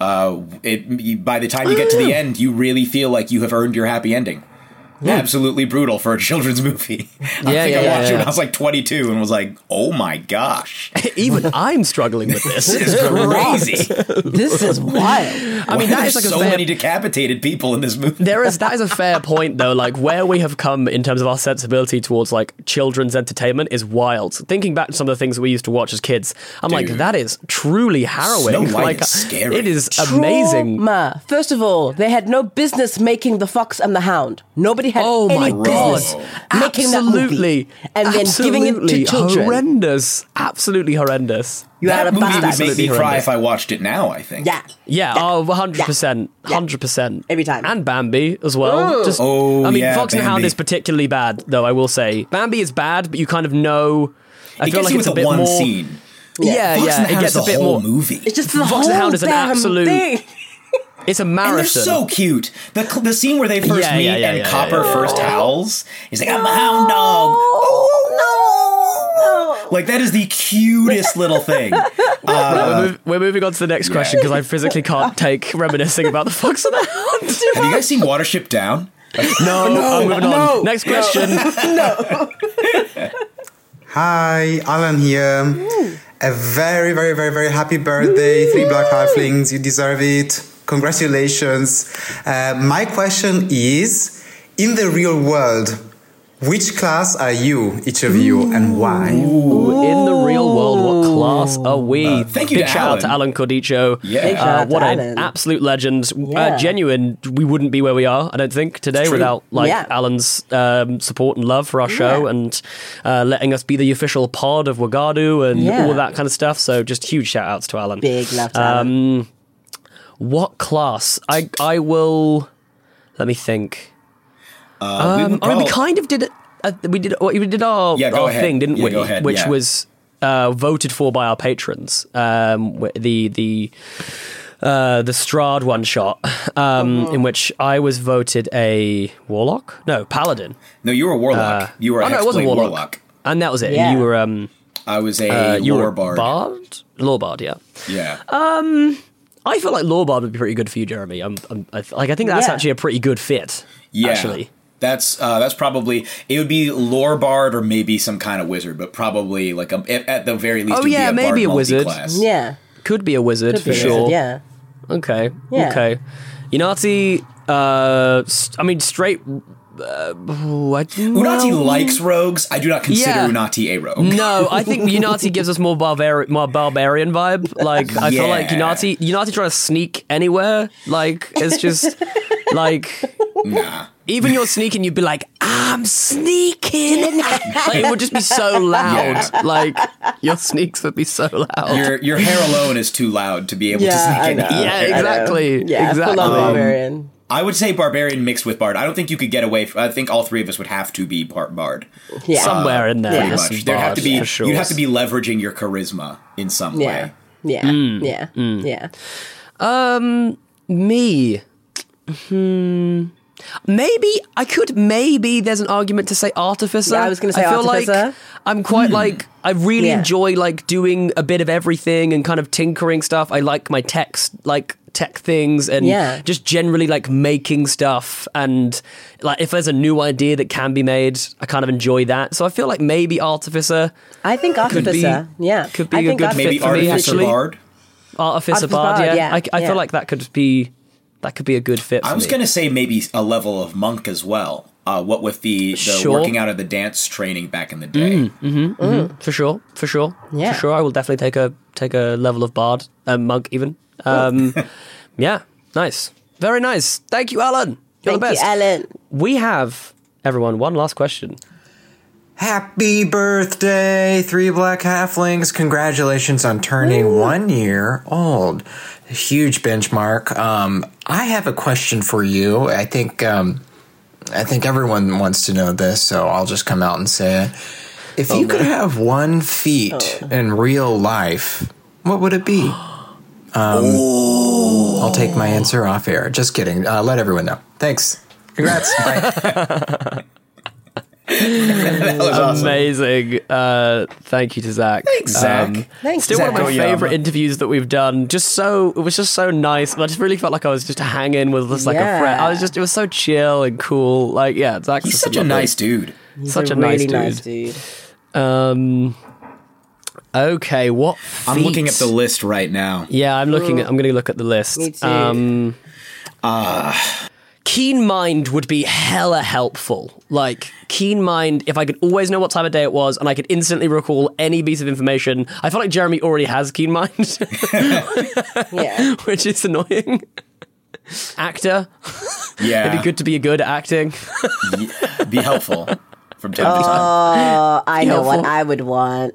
Uh, it by the time you get to the end, you really feel like you have earned your happy ending. Absolutely brutal for a children's movie. I Yeah, think yeah, I yeah, watched it when. I was like 22 and was like, "Oh my gosh, Even I'm struggling with this. this is crazy!" This is wild. I mean, that is There's is like a so fair many decapitated people in this movie. There is that is a fair point though. Like where we have come in terms of our sensibility towards like children's entertainment is wild. Thinking back to some of the things that we used to watch as kids, I'm like that is truly harrowing. Snow White like is scary. it is amazing. Trauma. First of all, they had no business making The Fox and the Hound. Nobody had Oh any my God. business making that Absolutely, movie. And then giving it to Absolutely children. horrendous. Absolutely horrendous. You had that a movie would bastard. make me Absolutely cry if I watched it now. I think. Yeah. Yeah, oh, 100%. 100%. Every time. And Bambi as well. Just, Oh, I mean, yeah, Fox and Hound is particularly bad, though, I will say. Bambi is bad, but you kind of know I it feel gets like you it's with a bit one more. scene. Yeah, Fox yeah, and it Hound gets is a bit whole more movie. It's just the Fox whole and Hound is an absolute. thing. It's a And they're so cute. The the scene where they first Yeah, meet yeah, yeah, and yeah, Copper yeah, first howls. He's like, "I'm a hound dog." Oh, no Like that is the cutest little thing. Uh, we're, mov- we're moving on to the next question because I physically can't take reminiscing about the Fox and the Hound. have you guys seen Watership Down? No, I'm moving on. no, next question. No. Hi, Alan here. A very, very, very, very happy birthday, Three Black Halflings. You deserve it. Congratulations. Uh, my question is In the real world, which class are you, each of you, and why? Ooh, in the real world, what class are we? Uh, thank you Big to shout out to Alan Cordicho. Yeah. Uh, what an absolute legend. Uh, genuine. We wouldn't be where we are, I don't think, today true. without like Yeah. Alan's um, support and love for our show Yeah. and uh, letting us be the official pod of Wagadu and Yeah. all that kind of stuff. So just huge shout outs to Alan. Big love to Alan. What class? I I will. Let me think. Uh, Um, I mean, we kind of did it. Uh, we did. We did our, Yeah, our ahead. thing, didn't Yeah, we? go ahead, Which yeah. was uh, voted for by our patrons. Um, the the uh, the Strahd one shot, um, Uh-huh. in which I was voted a warlock. No, paladin. No, you were a warlock. Uh, you were a oh, no, it was a warlock. warlock. and that was it. Yeah. You were um, I was a uh, you were lore bard. bard, lore bard. Yeah. Yeah. Um, I feel like lore bard would be pretty good for you, Jeremy. I'm, I'm I, th- like I think that's Yeah. actually a pretty good fit. yeah. Actually. That's uh, that's probably it would be lore bard or maybe some kind of wizard, but probably like a, at, at the very least. Oh, yeah, be a maybe bard a wizard. Yeah. Could be a wizard Could for sure. wizard, Yeah. Okay. Yeah. Okay. Unati, uh, st- I mean, straight. Uh, what? Unati likes rogues. I do not consider Yeah. Unati a rogue. No, I think Unati gives us more barbarian, more barbarian vibe. Like I feel like Unati, Unati trying to sneak anywhere. Like it's just like Nah. even you're sneaking, you'd be like, I'm sneaking. like, it would just be so loud. Like your sneaks would be so loud. Your your hair alone is too loud to be able to Yeah, sneak I in. know. Yeah, exactly. Yeah, Exactly. full on Um, barbarian. I would say barbarian mixed with bard. I don't think you could get away. From, I think all three of us would have to be part bard. Yeah. Somewhere in there, Pretty much. There'd have to be. for sure. You'd have to be leveraging your charisma in some Yeah. way. Yeah. Mm. Yeah. Yeah. Um, me. Hmm. Maybe I could. Maybe there's an argument to say artificer. Yeah, I was gonna say I feel artificer. like I'm quite like I really Yeah. enjoy like doing a bit of everything and kind of tinkering stuff. I like my text like tech things and Yeah. just generally like making stuff and like if there's a new idea that can be made, I kind of enjoy that. So I feel like maybe artificer, I think Could be- artificer. yeah. could be I a good artificer- Maybe fit for me, artificer actually. bard. artificer Artificer bard. bard, Yeah, yeah, I, I yeah. feel like that could be that could be a good fit. For I was me. going to say maybe a level of monk as well. Uh, what with the, the Sure. working out of the dance training back in the day. for sure, for sure, Yeah. for sure. I will definitely take a take a level of bard, um, monk even. Um, yeah, nice, very nice. Thank you, Alan. You're Thank the best. you, Alan. We have everyone one last question. Happy birthday, three black halflings. Congratulations on turning one year old. Huge benchmark. Um, I have a question for you. I think, um, I think everyone wants to know this, so I'll just come out and say it. If you could have one feat in real life, what would it be? Um, I'll take my answer off air. Just kidding. Uh, let everyone know. Thanks. Congrats. Bye. that was awesome. Amazing. Uh, thank you to Zach. Thanks, Zach. Thanks, Still Zach. one of my favorite interviews that we've done. Just so it was just so nice. I just really felt like I was just hanging with just like a friend. I was just it was so chill and cool. Like yeah, Zach. He's such a lovely- nice dude. He's such a, really nice dude. nice dude. Um. Okay, what? I'm looking at the list right now. Yeah, I'm looking. At, I'm going to look at the list. Me too. Um, Ah, keen mind would be hella helpful. Like keen mind, if I could always know what time of day it was and I could instantly recall any piece of information. I feel like Jeremy already has keen mind, Yeah. which is annoying. Actor, yeah. it'd be good to be a good at acting. Be helpful from time to time. Oh, I know what I would want.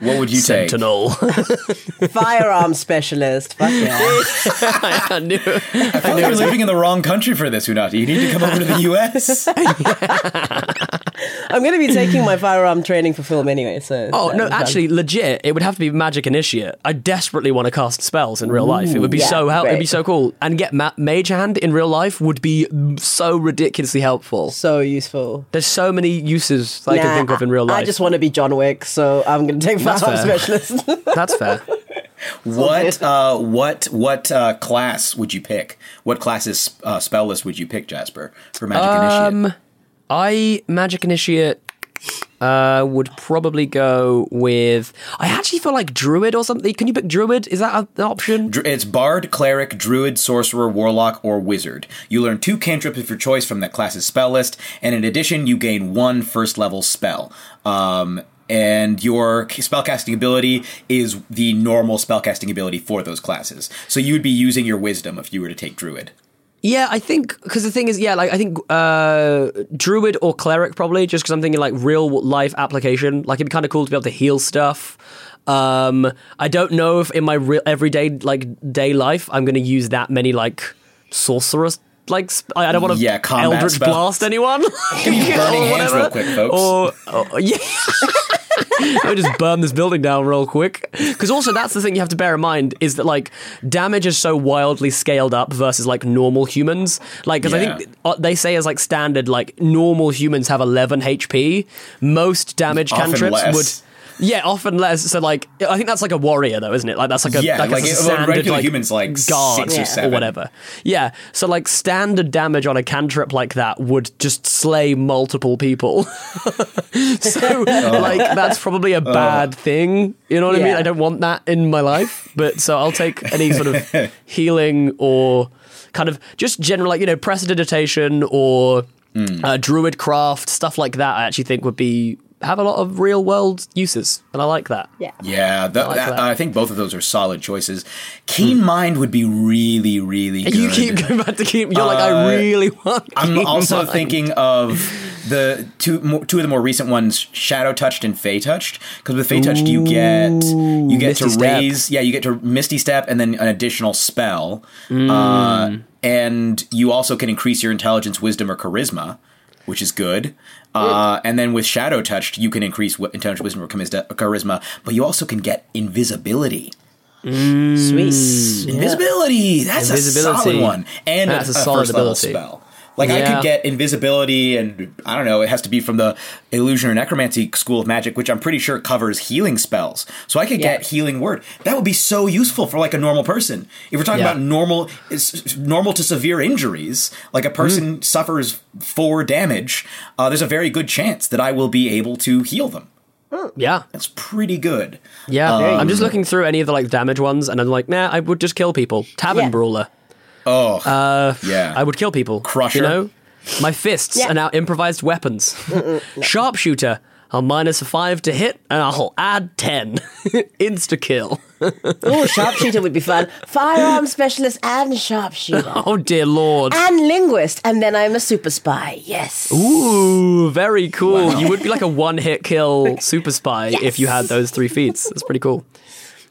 What would you take? Sentinel. Firearm specialist. Fuck yeah. I knew. I feel like you're living in the wrong country for this, Unati. You need to come over to the U.S. I'm going to be taking my firearm training for film anyway. So Oh no! that'll be fun. Actually, legit, it would have to be magic initiate. I desperately want to cast spells in real life. It would be Ooh, so yeah, help. It'd be so cool. And get ma- mage hand in real life would be so ridiculously helpful. So useful. There's so many uses that I can think of in real life. I just want to be John Wick, so I'm going to take That's firearm fair. specialist. That's fair. What uh, what what uh, class would you pick? What classes uh, spell list would you pick, Jasper, for Magic Initiate? Um, I magic initiate uh, would probably go with. I actually feel like druid or something. Can you pick druid? Is that a- an option? Dr- It's Bard, Cleric, Druid, Sorcerer, Warlock, or Wizard. You learn two cantrips of your choice from that class's spell list, and in addition, you gain one first level spell. Um, and your spellcasting ability is the normal spellcasting ability for those classes. So you would be using your Wisdom if you were to take Druid. Yeah, I think because the thing is, yeah, like I think uh, druid or cleric probably, just because I'm thinking like real life application. Like it'd be kind of cool to be able to heal stuff. Um, I don't know if in my real everyday like day life I'm going to use that many like sorcerers. Like sp- I don't want to Yeah, eldritch spells. blast anyone. Burning hands real quick, folks. Or, or yeah. I would just burn this building down real quick. Because also, that's the thing you have to bear in mind is that like damage is so wildly scaled up versus like normal humans. Like, because I think uh, they say as like standard, like normal humans have 11 HP. Most damage Often cantrips less. would. Yeah, often less. So, like, I think that's like a warrior, though, isn't it? Like, that's like a Yeah, like, like, a it- standard regular like, humans, like, guard six or or whatever. Yeah, so like standard damage on a cantrip like that would just slay multiple people. so like that's probably a bad thing. You know what I mean? I don't want that in my life. But so I'll take any sort of healing or kind of just general like you know prestidigitation or uh, druidcraft stuff like that. I actually think would be have a lot of real world uses, and I like that. Yeah. Yeah, th- like that- that. I think both of those are solid choices. Keen Mind would be really, really good. You keep going back to keep. You're like, Uh, I really want. I'm Keen also Mind. thinking of the two more, two of the more recent ones, Shadow Touched and Fey Touched. Because with Fey Touched, you get you get to Misty Step. raise, yeah, you get to Misty Step and then an additional spell, Mm. uh, and you also can increase your intelligence, wisdom, or charisma, which is good. Uh, and then with Shadow Touched, you can increase wi- intelligence, wisdom, or charisma- charisma, but you also can get invisibility. Sweet. Invisibility. That's a solid one, and That's a, a a solid first level ability. spell. Like I could get invisibility, and I don't know. It has to be from the illusion or necromancy school of magic, which I'm pretty sure covers healing spells. So I could Yeah. get healing word. That would be so useful for like a normal person. If we're talking Yeah. about normal, normal to severe injuries, like a person suffers four damage, uh, there's a very good chance that I will be able to heal them. Yeah. That's pretty good. Yeah, Um, I'm just looking through any of the like damage ones, and I'm like, nah, I would just kill people. Tavern Yeah. brawler, Oh, uh, yeah. I would kill people. Crusher. you know, my fists Yeah. are now improvised weapons. Sharpshooter, I'll minus a five to hit, and I'll add ten. Insta kill. Oh, sharpshooter would be fun. Firearm specialist and sharpshooter. Oh dear lord. and linguist, and then I'm a super spy. Yes. Ooh, very cool. You would be like a one-hit kill super spy if you had those three feats. That's pretty cool.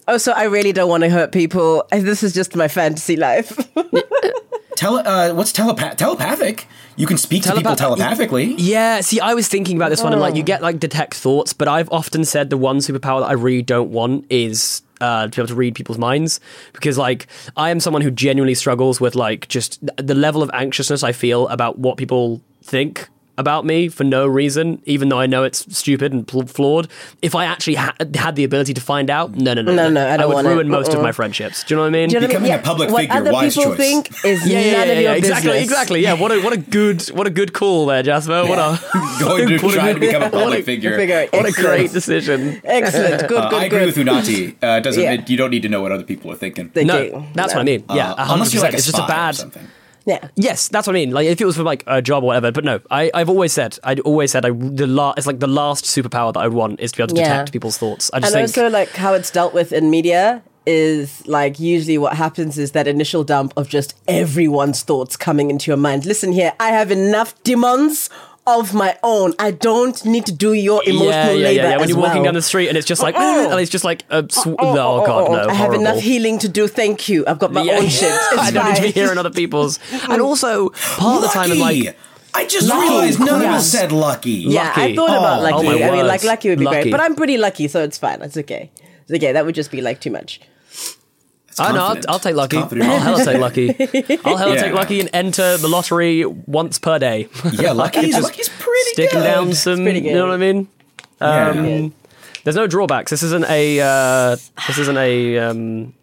Oh, so I really don't want to hurt people. This is just my fantasy life. Tele- uh, what's telepa- telepathic? You can speak to people telepathically. Yeah, see, I was thinking about this one, and like, you get like detect thoughts, but I've often said the one superpower that I really don't want is uh, to be able to read people's minds because, like, I am someone who genuinely struggles with like just the level of anxiousness I feel about what people think about me for no reason, even though I know it's stupid and pl- flawed. If I actually ha- had the ability to find out, no, no, no, No, no, I don't would want it. ruin most of Uh-uh. my friendships. Do you know what I mean? Do you know what I mean? Becoming a public what figure, other wise people choice. think is yeah, yeah, none yeah, of your yeah, exactly, business. exactly. Yeah, what a what a good what a good call there, Jasper. What a Going to try to become a public figure. Figure. What a great decision. Excellent. Good, Uh, good, I agree good. with Unati. Uh, doesn't Yeah. it, you don't need to know what other people are thinking. They No, do. that's No. what I mean. Yeah, Uh, a unless hundred you're like percent. a It's just a spy or bad. something. Yeah. Yes, that's what I mean. Like if it was for like a job or whatever, but no, I, I've always said, I'd always said, I the la- it's like the last superpower that I would want is to be able to Yeah. detect people's thoughts. I just and think, also like how it's dealt with in media is like usually what happens is that initial dump of just everyone's thoughts coming into your mind. Listen here, I have enough demons of my own. I don't need to do your emotional yeah, yeah, labor. yeah, yeah. When you're walking well. down the street and it's just like, Uh-uh. and it's just like, a sw- Oh, oh, god, no, uh-uh. I have horrible. enough healing to do. Thank you. I've got my Yeah. own shit. It's I don't need to be hearing other people's. And also, part of the time, I'm like, I just Lucky. realized none of us said lucky. Yeah, I thought about Oh, lucky. oh I mean, like lucky would be Lucky. great, but I'm pretty lucky, so it's fine. It's okay. It's okay. That would just be like too much. I know. I'll. I'll take lucky. I'll hell take lucky. I'll hell Yeah. take lucky and enter the lottery once per day. Yeah, lucky's, Just lucky's pretty sticking good. down some. You know what I mean? Yeah. Um, There's no drawbacks. This isn't a. Uh, this isn't a. Um,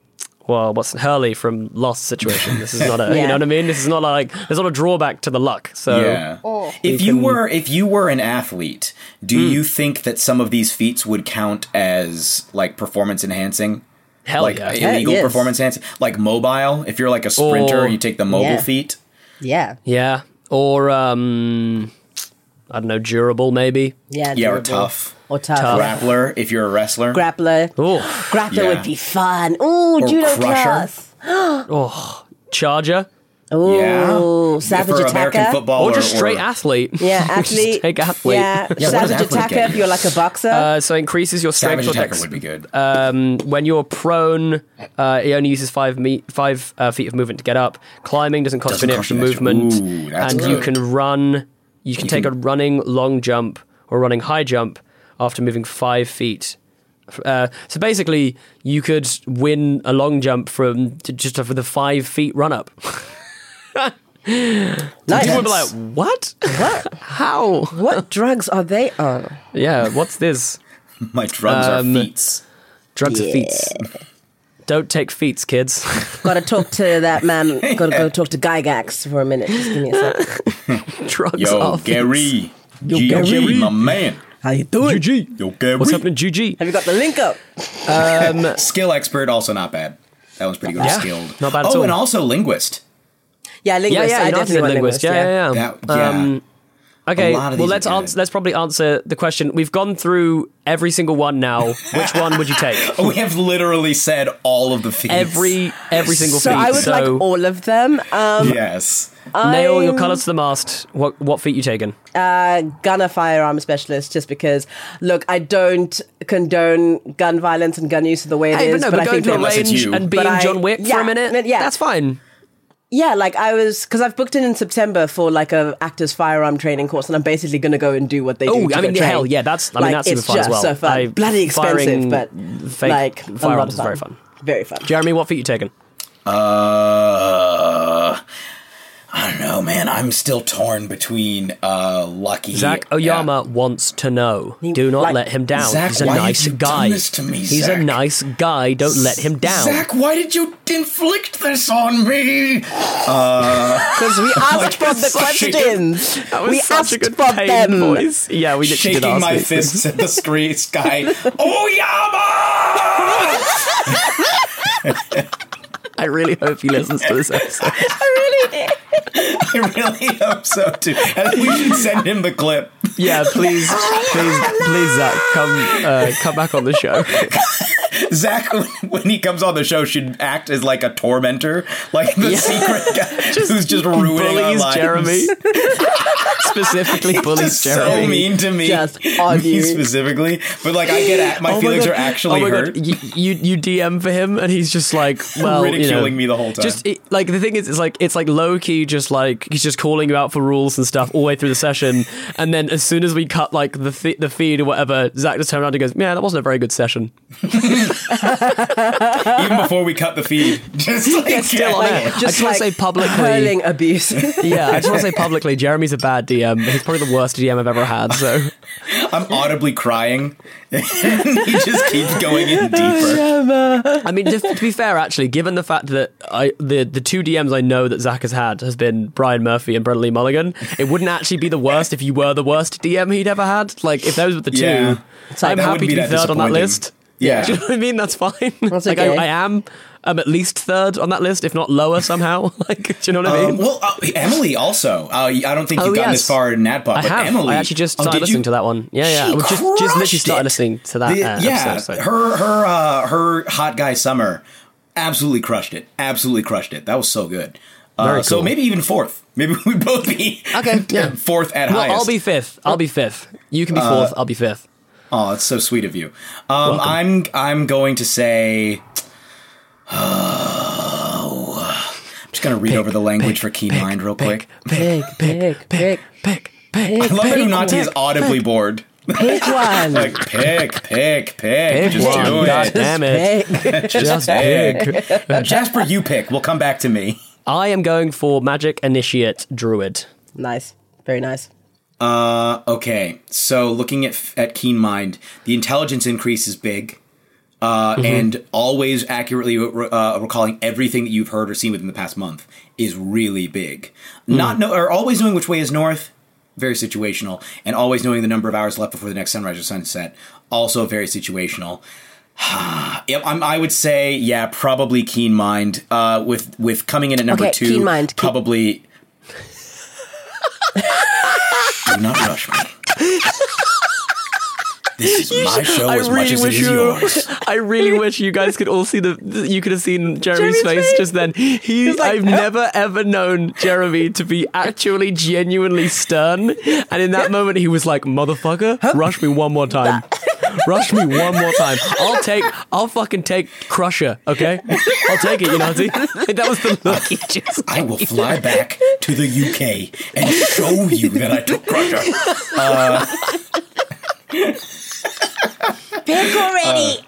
well, what's Hurley from Lost situation? This is not a. You know what I mean? This is not like. There's not a drawback to the luck. So yeah. Oh. If you you can- were if you were an athlete, do Hmm. you think that some of these feats would count as like performance enhancing? Hell like yeah. illegal Yeah, performance enhancing, like mobile. If you're like a sprinter, Or- and you take the mobile Yeah. feat. Yeah. Yeah. Or um, I don't know, durable maybe. Yeah. Yeah, or tough. Or tough. Tough. Grappler, if you're a wrestler. Grappler. Oh, Grappler Yeah. would be fun. Ooh, Or judo crusher. class. oh, charger. Ooh, Yeah. savage for American attacker. football, Or just straight athlete. Yeah, Just athlete. take athlete. Yeah, Yeah, savage athlete attacker get? if you're like a boxer. Uh, so increases your strength Savage attacker dex. would be good. Um, when you're prone, uh, it only uses five me- five uh, feet of movement to get up. Climbing doesn't cost Doesn't you any extra movement, Ooh, that's and you can run. You can You take can- a running long jump or running high jump after moving five feet. Uh, so basically, you could win a long jump from to just for the five feet run up. nice. People would be like, "What? What? How? what drugs are they on? Yeah, what's this? My drugs Um, are feats. Drugs are feats. Don't take feats, kids." Gotta talk to that man. Gotta go talk to Gygax for a minute. Just give me a second. Drugs Yo, are feats. Gary. Yo, GG, Gary. my man. How you doing? GG. Yo, Gary. What's happening, GG? Have you got the link up? Um, Skill expert, also not bad. That was pretty good. Yeah, Skilled. not bad at all. Oh, and also linguist. Yeah, yeah, linguist. yeah, yeah, I you definitely want linguist. linguist. Yeah, yeah, yeah. That, yeah. Um, okay, A lot of well let's good. answer. Let's probably answer the question. We've gone through every single one now. Which one would you take? we have literally said all of the feats. Every every single So feat. I would so like all of them. Um, Yes. nail your I'm- colours to the mast. What what feat you taking? uh, gunner firearm specialist just because look i don't condone gun violence and gun use the way it is, Hey, but no, but but i think to a that- Unless range you. and being I- John Wick for a minute. yeah. that's fine. Yeah like i was because i've booked in in september for like a actors firearm training course and i'm basically going to go and do what they do Oh, I mean, go train. hell, yeah, that's I mean Like, that's super it's fun as just well. so fun. I- bloody expensive firing but fake like a lot firearms of is very fun. very fun Jeremy, what feat you taking? Uh, I don't know, man. I'm still torn between uh, Lucky. Zach Oyama wants to know. Do not like- let him down. Zach, He's a why nice you done guy. this to me, He's Zach? a nice guy. Don't let him down. Zach, why did you inflict this on me? Uh, because we asked Like, for the such a good- questions That we asked a good for pain them voice. Yeah, we literally did shaking ask my these things. fists at the screen sky. Oyama! I really hope he listens to this episode. I really hope so too. I think we should send him the clip. Yeah, please, please, please, Zach, come, uh, come back on the show. Zach, when he comes on the show, should act as like a tormentor, like the Yeah. secret guy who's just ruining our bullies lives. Jeremy. Specifically, bullies Just Jeremy. so mean to me, Just on me you. specifically. But like, I get at my Oh feelings God. are actually oh my hurt. You, you you DM for him and he's just like well Ridiculing you know, me the whole time. Just it, like the thing is, it's like it's like low key, just like he's just calling you out for rules and stuff all the way through the session, and then as soon as we cut like the th- the feed or whatever, Zach just turns around and goes, "Yeah, that wasn't a very good session." Even before we cut the feed, just like still on air. I just want to say publicly. hurling abuse Yeah, I just want to say publicly, Jeremy's a bad DM. He's probably the worst DM I've ever had. So I'm audibly crying. he just keeps going in oh, deeper. I mean, to, to be fair, actually, given the fact that I the the two DMs I know that Zach has had has been Brian Murphy and Brennan Lee Mulligan, it wouldn't actually be the worst if you were the worst DM he'd ever had. Like if those were the two, Yeah. I'm happy to be be third on that list. Yeah. Do you know what I mean? That's fine. That's like okay. I, I am. I'm at least third on that list, if not lower somehow. like, do you know what I Um, mean? well, uh, Emily also. Uh, I don't think Oh, you've gotten yes. this far in I but have. Emily. I actually just Oh, started did listening you? to that one. Yeah, yeah. She I was just just literally started it. listening to that The- uh, yeah, episode. So. her her uh, her hot guy summer absolutely crushed it. Absolutely crushed it. That was so good. Uh, Very So maybe even fourth. Maybe we both be Okay, yeah. fourth at well, highest. I'll be fifth. I'll be fifth. You can be Uh, fourth. I'll be fifth. Oh, it's so sweet of you. Um, I'm I'm going to say. Oh, I'm just gonna read over the language for Keen Mind real quick. Pick, pick, pick, pick, pick. I love that pick, Unati is pick, audibly bored. Pick one. like pick, pick, pick. Pick Just one. do it. God damn it. Pick. Just, Just pick. pick. Jasper, you pick. We'll come back to me. I am going for Magic Initiate Druid. Nice. Very nice. Uh, okay. So looking at at Keen Mind, the intelligence increase is big. Uh, Mhm. and always accurately uh, recalling everything that you've heard or seen within the past month is really big. Not know or always knowing which way is north, very situational, and always knowing the number of hours left before the next sunrise or sunset, also very situational. I'm, would say yeah, probably Keen Mind. Uh, with with coming in at number Okay, two, Keen Mind. Probably. Do not rush me. This is my show I as much really as it wish is you. yours. I really wish you guys could all see the. the- You could have seen Jeremy's, Jeremy's face, face. just then. He, I've never ever known Jeremy to be actually genuinely stern, and in that moment he was like, "Motherfucker, rush me one more time." Rush me one more time. I'll take. I'll fucking take Crusher. Okay, I'll take it. You know, that was the look he just. I will fly back to the UK and show you that I took Crusher. Uh, Pick already.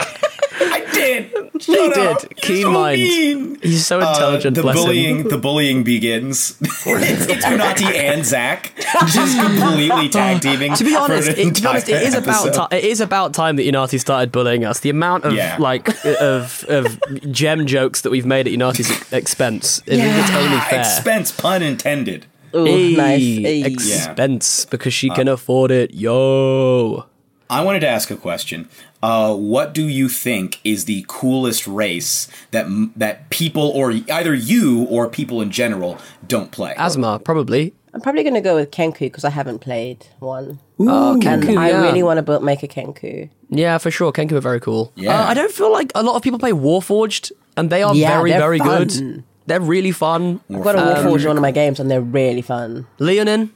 I did. He Shut did. up. Keen So mind. mean. He's so intelligent. Uh, the bless him. bullying, the bullying begins. it's, it's Unati and Zach just completely tag teaming. To be honest, it, to be honest, it is entire about episode. time. It is about time that Unati started bullying us. The amount of Yeah. like of of gem jokes that we've made at Unati's expense. I think it's only fair. Expense, pun intended. Ooh, Hey, nice. Hey. Expense because she Uh, can afford it. Yo. I wanted to ask a question. Uh, what do you think is the coolest race that that people or either you or people in general don't play? Aasimar, probably. I'm probably going to go with Kenku because I haven't played one. Oh, and Kenku, I really want to build, make a Kenku. Yeah, for sure. Kenku are very cool. Yeah. Uh, I don't feel like a lot of people play Warforged, and they are Yeah, very, they're very fun. good. They're really fun. I've got a Um, Warforged in one of my games and they're really fun. Leonin.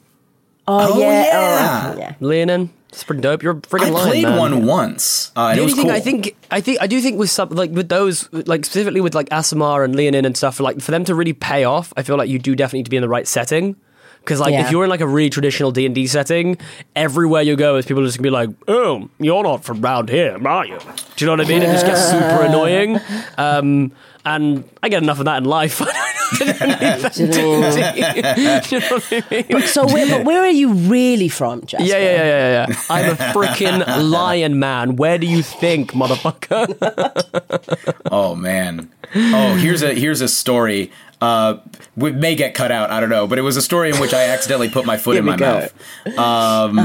Oh, Oh, yeah. yeah. Oh, yeah. Leonin. It's pretty dope. You're freaking I lion, played man. one once. Uh, and the it only was thing cool. I think, I think, I do think with some like with those, like specifically with like Aasimar and Leonin and stuff, like for them to really pay off, I feel like you do definitely need to be in the right setting. Because like Yeah. if you're in like a really traditional D and D setting, everywhere you go is people just gonna be like, "Oh, you're not from round here, are you?" Do you know what I mean? It just gets super annoying. Um, and I get enough of that in life. I don't need that Do you know what I mean? You know what I mean? But so, where, but where are you really from, Jasper? Yeah, yeah, yeah, yeah, yeah. I'm a freaking lion man. Where do you think, motherfucker? Oh man. Oh, here's a here's a story. Uh, it may get cut out. I don't know, but it was a story in which I accidentally put my foot in my go. mouth. Um,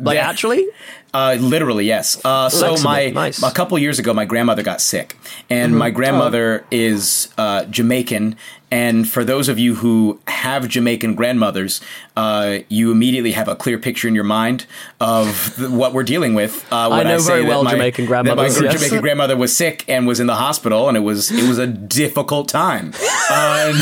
like yeah. actually? Uh, literally, yes. Uh, so excellent. my Nice. a couple years ago, my grandmother got sick, and my grandmother is uh, Jamaican. And for those of you who have Jamaican grandmothers, uh, you immediately have a clear picture in your mind of the, what we're dealing with. Uh, when know say very well my, Jamaican that my yes. Jamaican grandmother was sick and was in the hospital, and it was it was a difficult time, uh,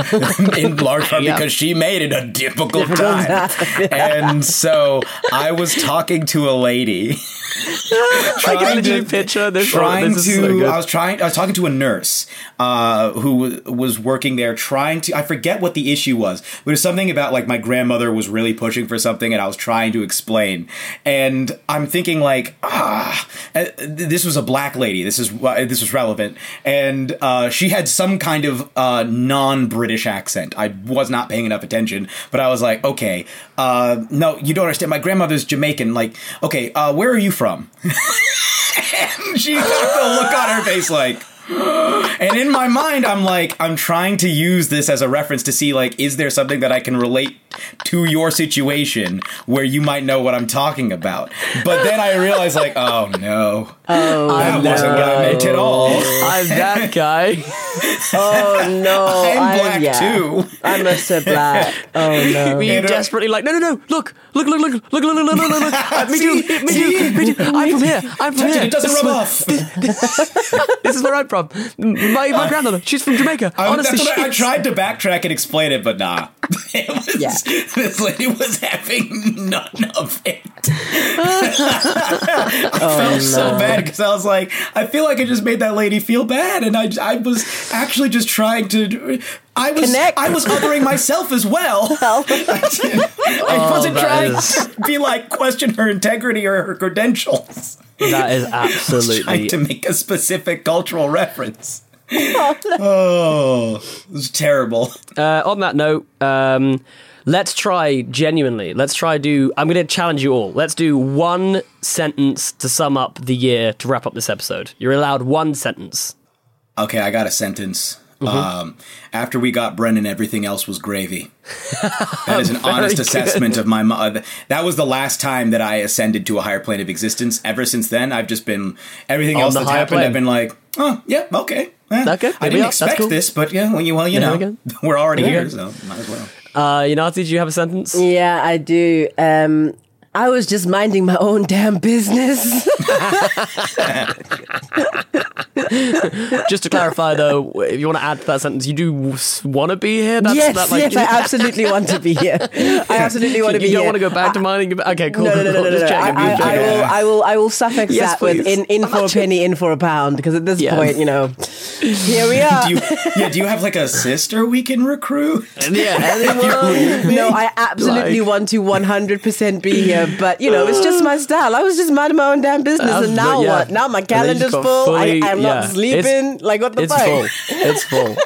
in large part Yeah. because she made it a difficult time. and so I was talking to a lady. I can trying literally picture this. trying this is to so. I was trying I was talking to a nurse uh, who was working there trying to I forget what the issue was but it was something about like my grandmother was really pushing for something and I was trying to explain. And I'm thinking like ah uh, this was a black lady. This is this was relevant. And uh, she had some kind of uh, non-British accent. I was not paying enough attention but I was like okay uh, no you don't understand. My grandmother's Jamaican. Like okay uh, where are you from? And she got the look on her face like and in my mind i'm like i'm trying to use this as a reference to see like is there something that i can relate to your situation where you might know what i'm talking about but then i realized like oh no Oh, that wasn't what i meant at all I'm that guy. Oh no, I'm black yeah. too. I'm also black. Oh no. We And, uh, desperately like no no no look look look look look look look look look look look Uh, me too me See? too me too I'm from here I'm from Touch here it, it doesn't This rub where- off this is where I'm from my my grandmother she's from Jamaica I, honestly that's what I, I tried to backtrack and explain it, but nah. It was, Yeah. This lady was having none of it. I felt so bad because I was like, I feel like I just made that lady feel bad, and I, I was actually just trying to. I was Connect. I was othering myself as well. I, didn't- I wasn't trying is- to be like question her integrity or her credentials. That is I was trying to make a specific cultural reference. Oh, it was terrible. Uh, on that note, um, let's try genuinely. Let's try do. I'm going to challenge you all. Let's do one sentence to sum up the year to wrap up this episode. You're allowed one sentence. Okay, I got a sentence. Mhm. Um, after we got Brennan, everything else was gravy. That is an honest good. assessment of my. mo- Uh, that was the last time that I ascended to a higher plane of existence. Ever since then, I've just been everything On else that's happened. plane. I've been like, oh, yeah, okay. eh, Okay, I didn't expect cool. this, but yeah, well, you well, you know, we're already we here, so might as well. Uh, Unati, do you have a sentence? Yeah, I do. Um, I was just minding my own damn business. Just to clarify, though, if you want to add to that sentence, you do want to be here. That's yes, that, like, yes, I absolutely want to be here. I absolutely want to be here. You don't here. want to go back to mining. Okay, cool. No, no, no, no, no, no. No. I, I, I will, I will, I will suffix Yes, that with in, in for a penny, in for a pound, because at this Yeah. point, you know, here we are. Do you, yeah, do you have like a sister we can recruit? Yeah, anyone? no, I absolutely Like- want to 100% be here, but you know, it's just my style. I was just minding my own damn business, That's and now yeah. what? Now my And then you calendar's full. fully- I, I'm yeah. not sleeping. It's- like what the it's fuck? full. It's full.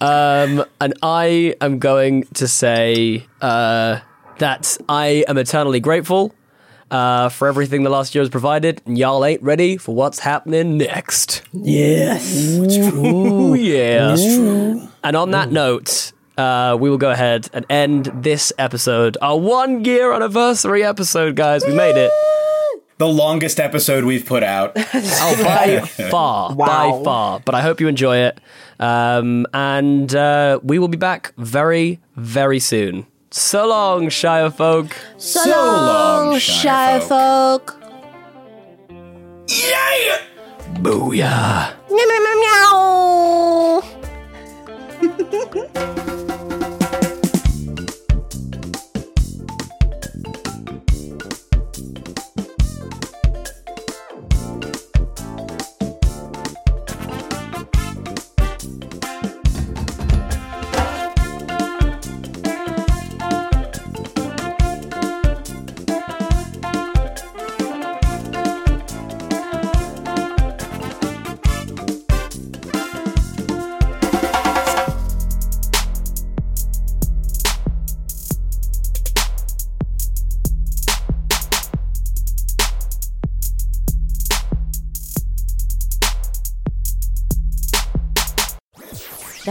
um, and I am going to say uh, that I am eternally grateful uh, for everything the last year has provided, and y'all ain't ready for what's happening next. Yes. Ooh, yeah. And on that note, uh, we will go ahead and end this episode, our one year anniversary episode, guys. We made it. The longest episode we've put out. Oh, by far, by far. But I hope you enjoy it. Um, and uh, we will be back very, very soon. So long, Shire folk. So long, Shire folk. Yeah! Booyah. Meow, meow, meow, meow.